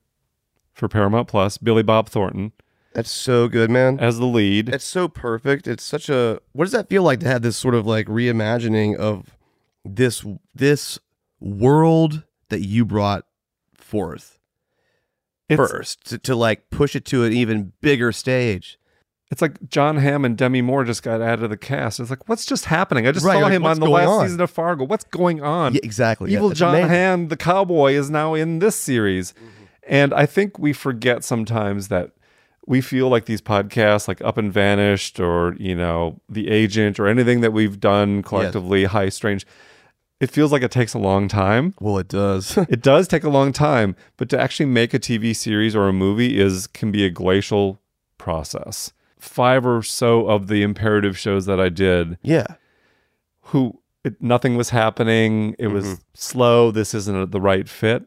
S6: for Paramount Plus, Billy Bob Thornton
S2: That's so good, man.
S6: as the lead.
S2: It's so perfect. It's such a. What does that feel like to have this sort of like reimagining of this this world that you brought forth
S6: It's-
S2: first to, to like push it to an even bigger stage?
S6: It's like Jon Hamm and Demi Moore just got added to the cast. It's like, what's just happening? I just
S2: Right,
S6: saw
S2: like,
S6: him on the last
S2: on?
S6: season of Fargo. What's going on?
S2: Yeah, exactly.
S6: Evil
S2: that's
S6: Jon
S2: amazing.
S6: Hamm, the cowboy, is now in this series. Mm-hmm. And I think we forget sometimes that we feel like these podcasts, like Up and Vanished or, you know, The Agent or anything that we've done collectively, High Strange, it feels like it takes a long time.
S2: Well, it does.
S6: it does take a long time, but to actually make a TV series or a movie is can be a glacial process. Five or so of the imperative shows that I did,
S2: Yeah.
S6: who it, nothing was happening, it was
S2: Mhm.
S6: slow, this isn't the right fit.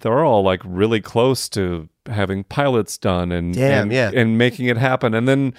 S6: They're all like really close to having pilots done and
S2: Damn,
S6: and,
S2: yeah.
S6: and making it happen. And then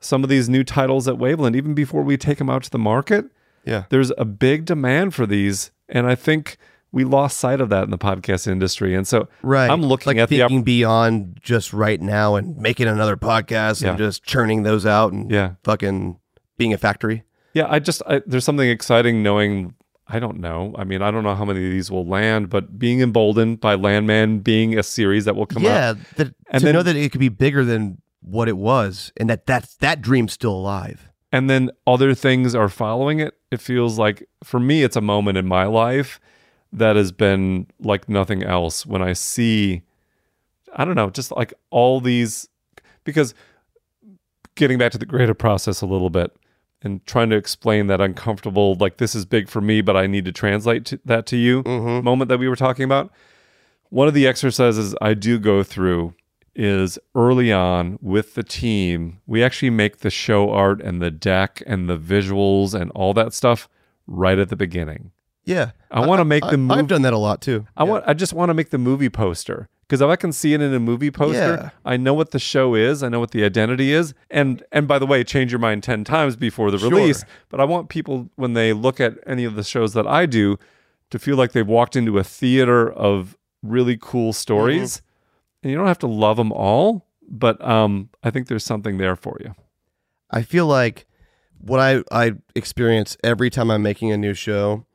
S6: some of these new titles at Wavland, even before we take them out to the market,
S2: Yeah.
S6: there's a big demand for these, and I think we lost sight of that in the podcast industry. And so,
S2: Right.
S6: I'm looking
S2: like
S6: at the
S2: thinking
S6: opp-
S2: beyond just right now and making another podcast and just churning those out and
S6: Yeah.
S2: fucking being a factory.
S6: yeah. I just I, there's something exciting knowing. I don't know. I mean, I don't know how many of these will land, but being emboldened by Landman being a series that will come
S2: yeah,
S6: out,
S2: that,
S6: And
S2: to
S6: then-
S2: know that it could be bigger than what it was, and that that that dream's still alive.
S6: And then other things are following it. It feels like for me, it's a moment in my life that has been like nothing else. When I see, I don't know, just like all these, because getting back to the creative process a little bit and trying to explain that uncomfortable, like this is big for me, but I need to translate to, that to you mm-hmm. moment that we were talking about. One of the exercises I do go through is early on with the team, we actually make the show art and the deck and the visuals and all that stuff right at the beginning.
S2: Yeah,
S6: I want to make
S2: I-
S6: the movie.
S2: I've done that a lot too.
S6: I want. I just want to make the movie poster because if I can see it in a movie poster,
S2: Yeah.
S6: I know what the show is. I know what the identity is. And and by the way, change your mind ten times before the
S2: Sure.
S6: release. But I want people when they look at any of the shows that I do to feel like they've walked into a theater of really cool mm-hmm. stories. And you don't have to love them all, but um, I think there's something there for you.
S2: I feel like what I I experience every time I'm making a new show,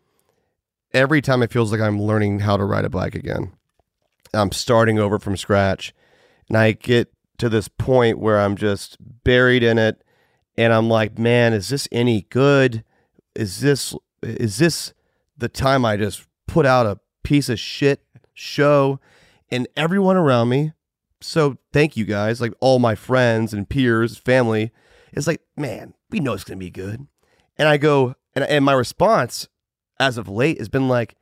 S2: every time it feels like I'm learning how to ride a bike again. I'm starting over from scratch, and I get to this point where I'm just buried in it, and I'm like, man, is this any good? Is this is this the time I just put out a piece of shit show, and everyone around me? So thank you guys, like all my friends and peers, family. It's like, man, we know it's gonna be good. And I go, and and my response as of late has been like,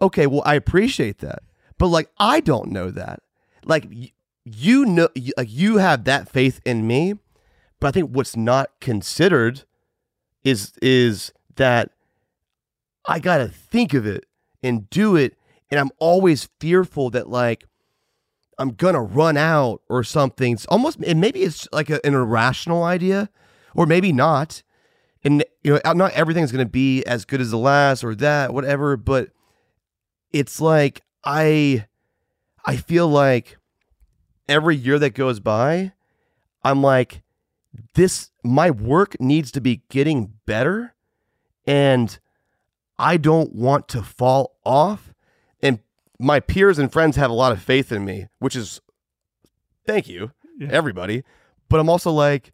S2: okay, well, I appreciate that, but like, I don't know that. Like, y- you know, y- like you have that faith in me, but I think what's not considered is is that I gotta think of it and do it, and I'm always fearful that like I'm gonna run out or something. It's almost and maybe it's like a, an irrational idea, or maybe not. And you know, not everything's gonna be as good as the last or that, whatever. But it's like I, I feel like every year that goes by, I'm like, this, my work needs to be getting better. And I don't want to fall off. My peers and friends have a lot of faith in me, which is thank you, everybody. But I'm also like,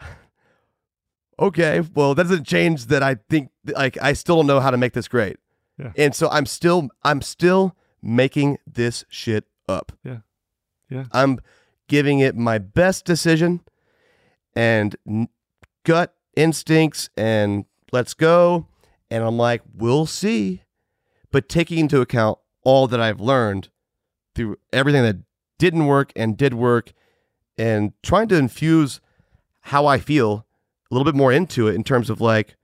S2: okay, well, that doesn't change that I think like I still don't know how to make this great.
S6: Yeah.
S2: And so I'm still I'm still making this shit up.
S6: Yeah. Yeah.
S2: I'm giving it my best decision and n- gut instincts and let's go. And I'm like, we'll see. But taking into account all that I've learned through everything that didn't work and did work and trying to infuse how I feel a little bit more into it in terms of like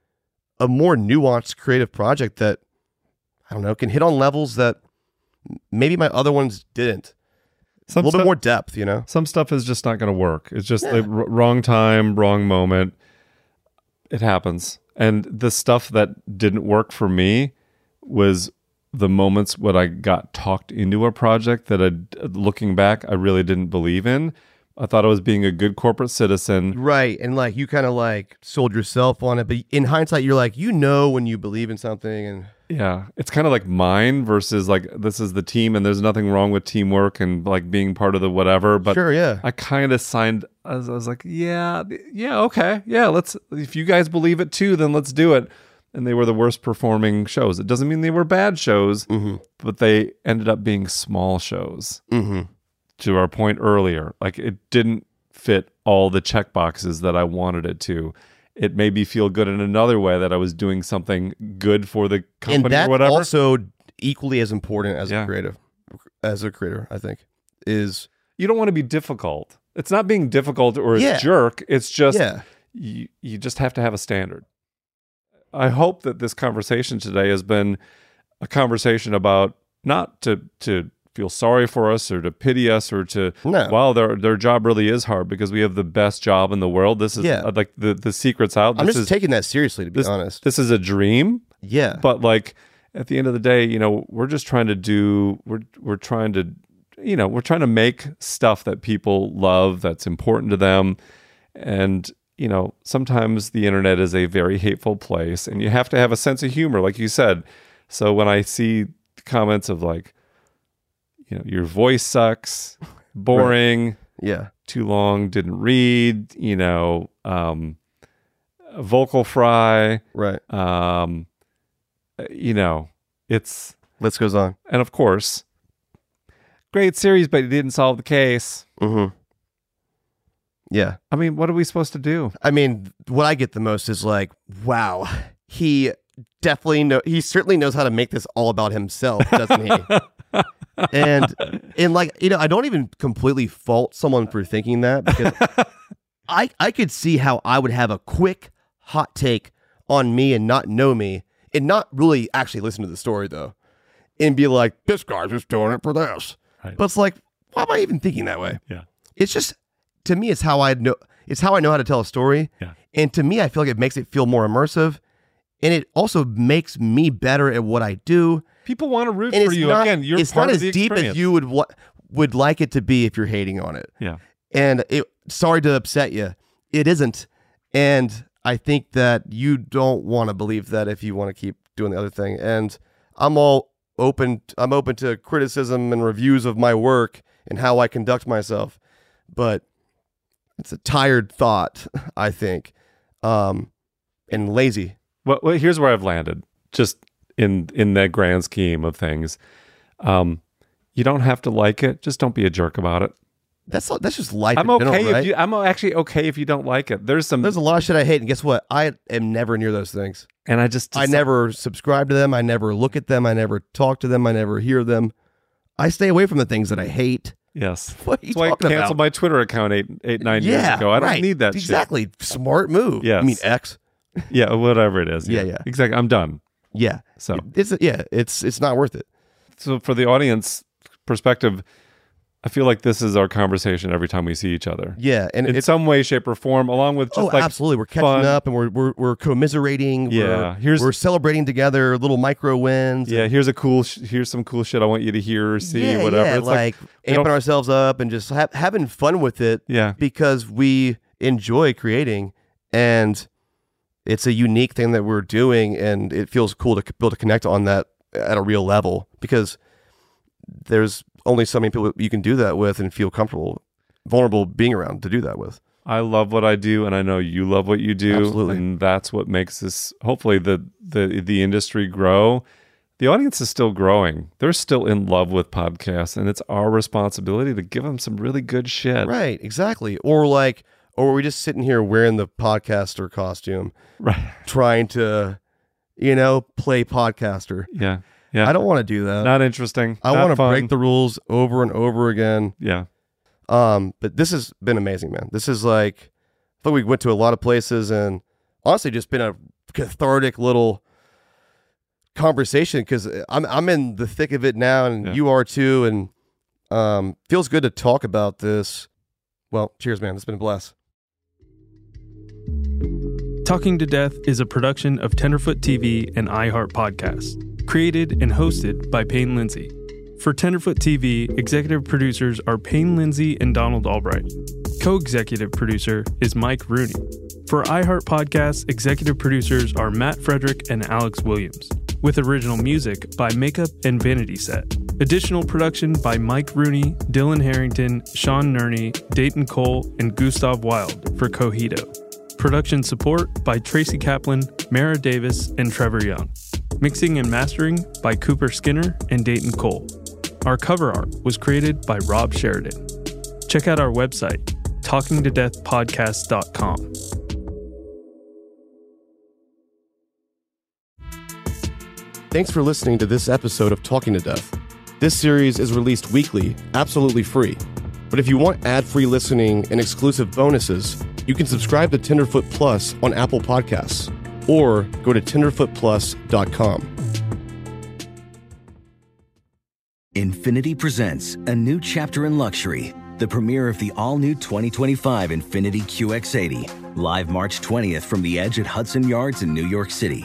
S2: a more nuanced creative project that I don't know can hit on levels that maybe my other ones didn't.
S6: Some
S2: a little
S6: stuff-
S2: bit more depth, you know.
S6: Some stuff is just not going to work. It's just the r- wrong time, wrong moment. It happens. And the stuff that didn't work for me was the moments when I got talked into a project that I, looking back, I really didn't believe in. I thought I was being a good corporate citizen.
S2: Right. And like you kind of like sold yourself on it. But in hindsight, you're like, you know, when you believe in something. And
S6: Yeah, it's kind of like mine versus like this is the team, and there's nothing wrong with teamwork and like being part of the whatever. But
S2: Sure, yeah.
S6: I kind of signed. I was, I was like, yeah, yeah, okay, yeah. Let's. If you guys believe it too, then let's do it. And they were the worst performing shows. It doesn't mean they were bad shows, but they ended up being small shows.
S2: Mm-hmm.
S6: To our point earlier, like it didn't fit all the check boxes that I wanted it to. It made me feel good in another way that I was doing something good for the company
S2: and that
S6: or whatever.
S2: also equally as important as a creative, as a creator, I think, is
S6: you don't want to be difficult. It's not being difficult or a
S2: Yeah.
S6: jerk. It's just
S2: Yeah.
S6: you, you just have to have a standard. I hope that this conversation today has been a conversation about not to to feel sorry for us or to pity us or to
S2: No.
S6: wow their their job really is hard because we have the best job in the world. This is
S2: Yeah.
S6: uh, like the the secret's out.
S2: I'm just
S6: is,
S2: taking that seriously, to be
S6: this,
S2: honest.
S6: This is a dream.
S2: Yeah.
S6: But like at the end of the day, you know, we're just trying to do we're we're trying to you know, we're trying to make stuff that people love that's important to them. And you know, sometimes the internet is a very hateful place and you have to have a sense of humor like you said. So when I see comments of like you know, your voice sucks, boring,
S2: yeah,
S6: too long, didn't read, you know, um vocal fry,
S2: right?
S6: Um, you know, it's
S2: list goes on,
S6: and of course, great series, but it didn't solve the case.
S2: Mm-hmm. Yeah.
S6: I mean, what are we supposed to do?
S2: I mean, what I get the most is like, wow, he definitely know he certainly knows how to make this all about himself, doesn't he? and and like you know, I don't even completely fault someone for thinking that because I I could see how I would have a quick hot take on me and not know me and not really actually listen to the story though, and be like, this guy's just doing it for this.
S6: Right.
S2: But it's like, why am I even thinking that way?
S6: Yeah.
S2: It's just to me, it's how I know. It's how I know how to tell a story.
S6: Yeah.
S2: And to me, I feel like it makes it feel more immersive, and it also makes me better at what I do.
S6: People want to root
S2: And
S6: for you.
S2: not,
S6: Again, you're
S2: it's not as deep as you would wa- would like it to be if you're hating on it.
S6: Yeah.
S2: And it, sorry to upset you, it isn't. And I think that you don't want to believe that if you want to keep doing the other thing. And I'm all open. I'm open to criticism and reviews of my work and how I conduct myself, but it's a tired thought, I think, um, and lazy.
S6: Well, well, here's where I've landed. Just in in that grand scheme of things, um, you don't have to like it. Just don't be a jerk about it.
S2: That's that's just life.
S6: I'm
S2: in general,
S6: okay
S2: right?
S6: if you. I'm actually okay if you don't like it. There's some.
S2: There's a lot of shit I hate, and guess what? I am never near those things.
S6: And I just,
S2: I never subscribe to them. I never look at them. I never talk to them. I never hear them. I stay away from the things that I hate.
S6: Yes.
S2: What
S6: That's why I canceled
S2: about?
S6: my Twitter account eight, eight, nine years ago. I don't
S2: right.
S6: need that.
S2: Exactly. Smart move.
S6: Yeah.
S2: I mean X.
S6: Yeah, whatever it is.
S2: Yeah, yeah.
S6: Exactly. I'm done.
S2: Yeah.
S6: So
S2: it's yeah, it's it's not worth it.
S6: so for the audience perspective, I feel like this is our conversation every time we see each other.
S2: Yeah, and
S6: in some way, shape, or form, along with just
S2: oh,
S6: like
S2: absolutely. We're catching
S6: fun-
S2: up and we're we're, we're commiserating.
S6: Yeah,
S2: we're,
S6: here's-
S2: we're celebrating together, little micro wins.
S6: Yeah, here's a cool. Sh- here's some cool shit I want you to hear or see,
S2: yeah,
S6: whatever.
S2: yeah,
S6: It's
S2: like,
S6: don't-
S2: amping ourselves up and just ha- having fun with it.
S6: Yeah.
S2: because we enjoy creating, and it's a unique thing that we're doing, and it feels cool to c- be able to connect on that at a real level because there's only so many people you can do that with and feel comfortable, vulnerable being around to do that with.
S6: I love what I do, and I know you love what you do,
S2: Absolutely.
S6: and that's what makes this hopefully the the the industry grow. The audience is still growing; they're still in love with podcasts, and it's our responsibility to give them some really good shit.
S2: Right, exactly. Or like, or we're just sitting here wearing the podcaster costume,
S6: right?
S2: Trying to, you know, play podcaster.
S6: Yeah, yeah.
S2: I don't want to do that.
S6: Not interesting.
S2: I want to break the rules over and over again.
S6: Yeah.
S2: Um, but this has been amazing, man. This is like, I thought we went to a lot of places and honestly just been a cathartic little conversation because I'm I'm in the thick of it now, and you are too, and um, feels good to talk about this. Well, cheers, man. It's been a blast.
S5: Talking to Death is a production of Tenderfoot TV and iHeart Podcasts, created and hosted by Payne Lindsay. For Tenderfoot TV, executive producers are Payne Lindsay and Donald Albright. Co executive producer is Mike Rooney. For iHeart Podcasts, executive producers are Matt Frederick and Alex Williams, with original music by Makeup and Vanity Set. Additional production by Mike Rooney, Dylan Harrington, Sean Nerney, Dayton Cole, and Gustav Wild for Cohito. Production support by Tracy Kaplan, Mara Davis, and Trevor Young. Mixing and mastering by Cooper Skinner and Dayton Cole. Our cover art was created by Rob Sheridan. Check out our website, talkingtodeathpodcast.com.
S2: Thanks for listening to this episode of Talking to Death. This series is released weekly, absolutely free. But if you want ad free listening and exclusive bonuses, you can subscribe to Tenderfoot Plus on Apple Podcasts or go to tenderfootplus.com.
S8: Infiniti presents a new chapter in luxury, the premiere of the all new 2025 Infiniti QX80, live March 20th from the edge at Hudson Yards in New York City,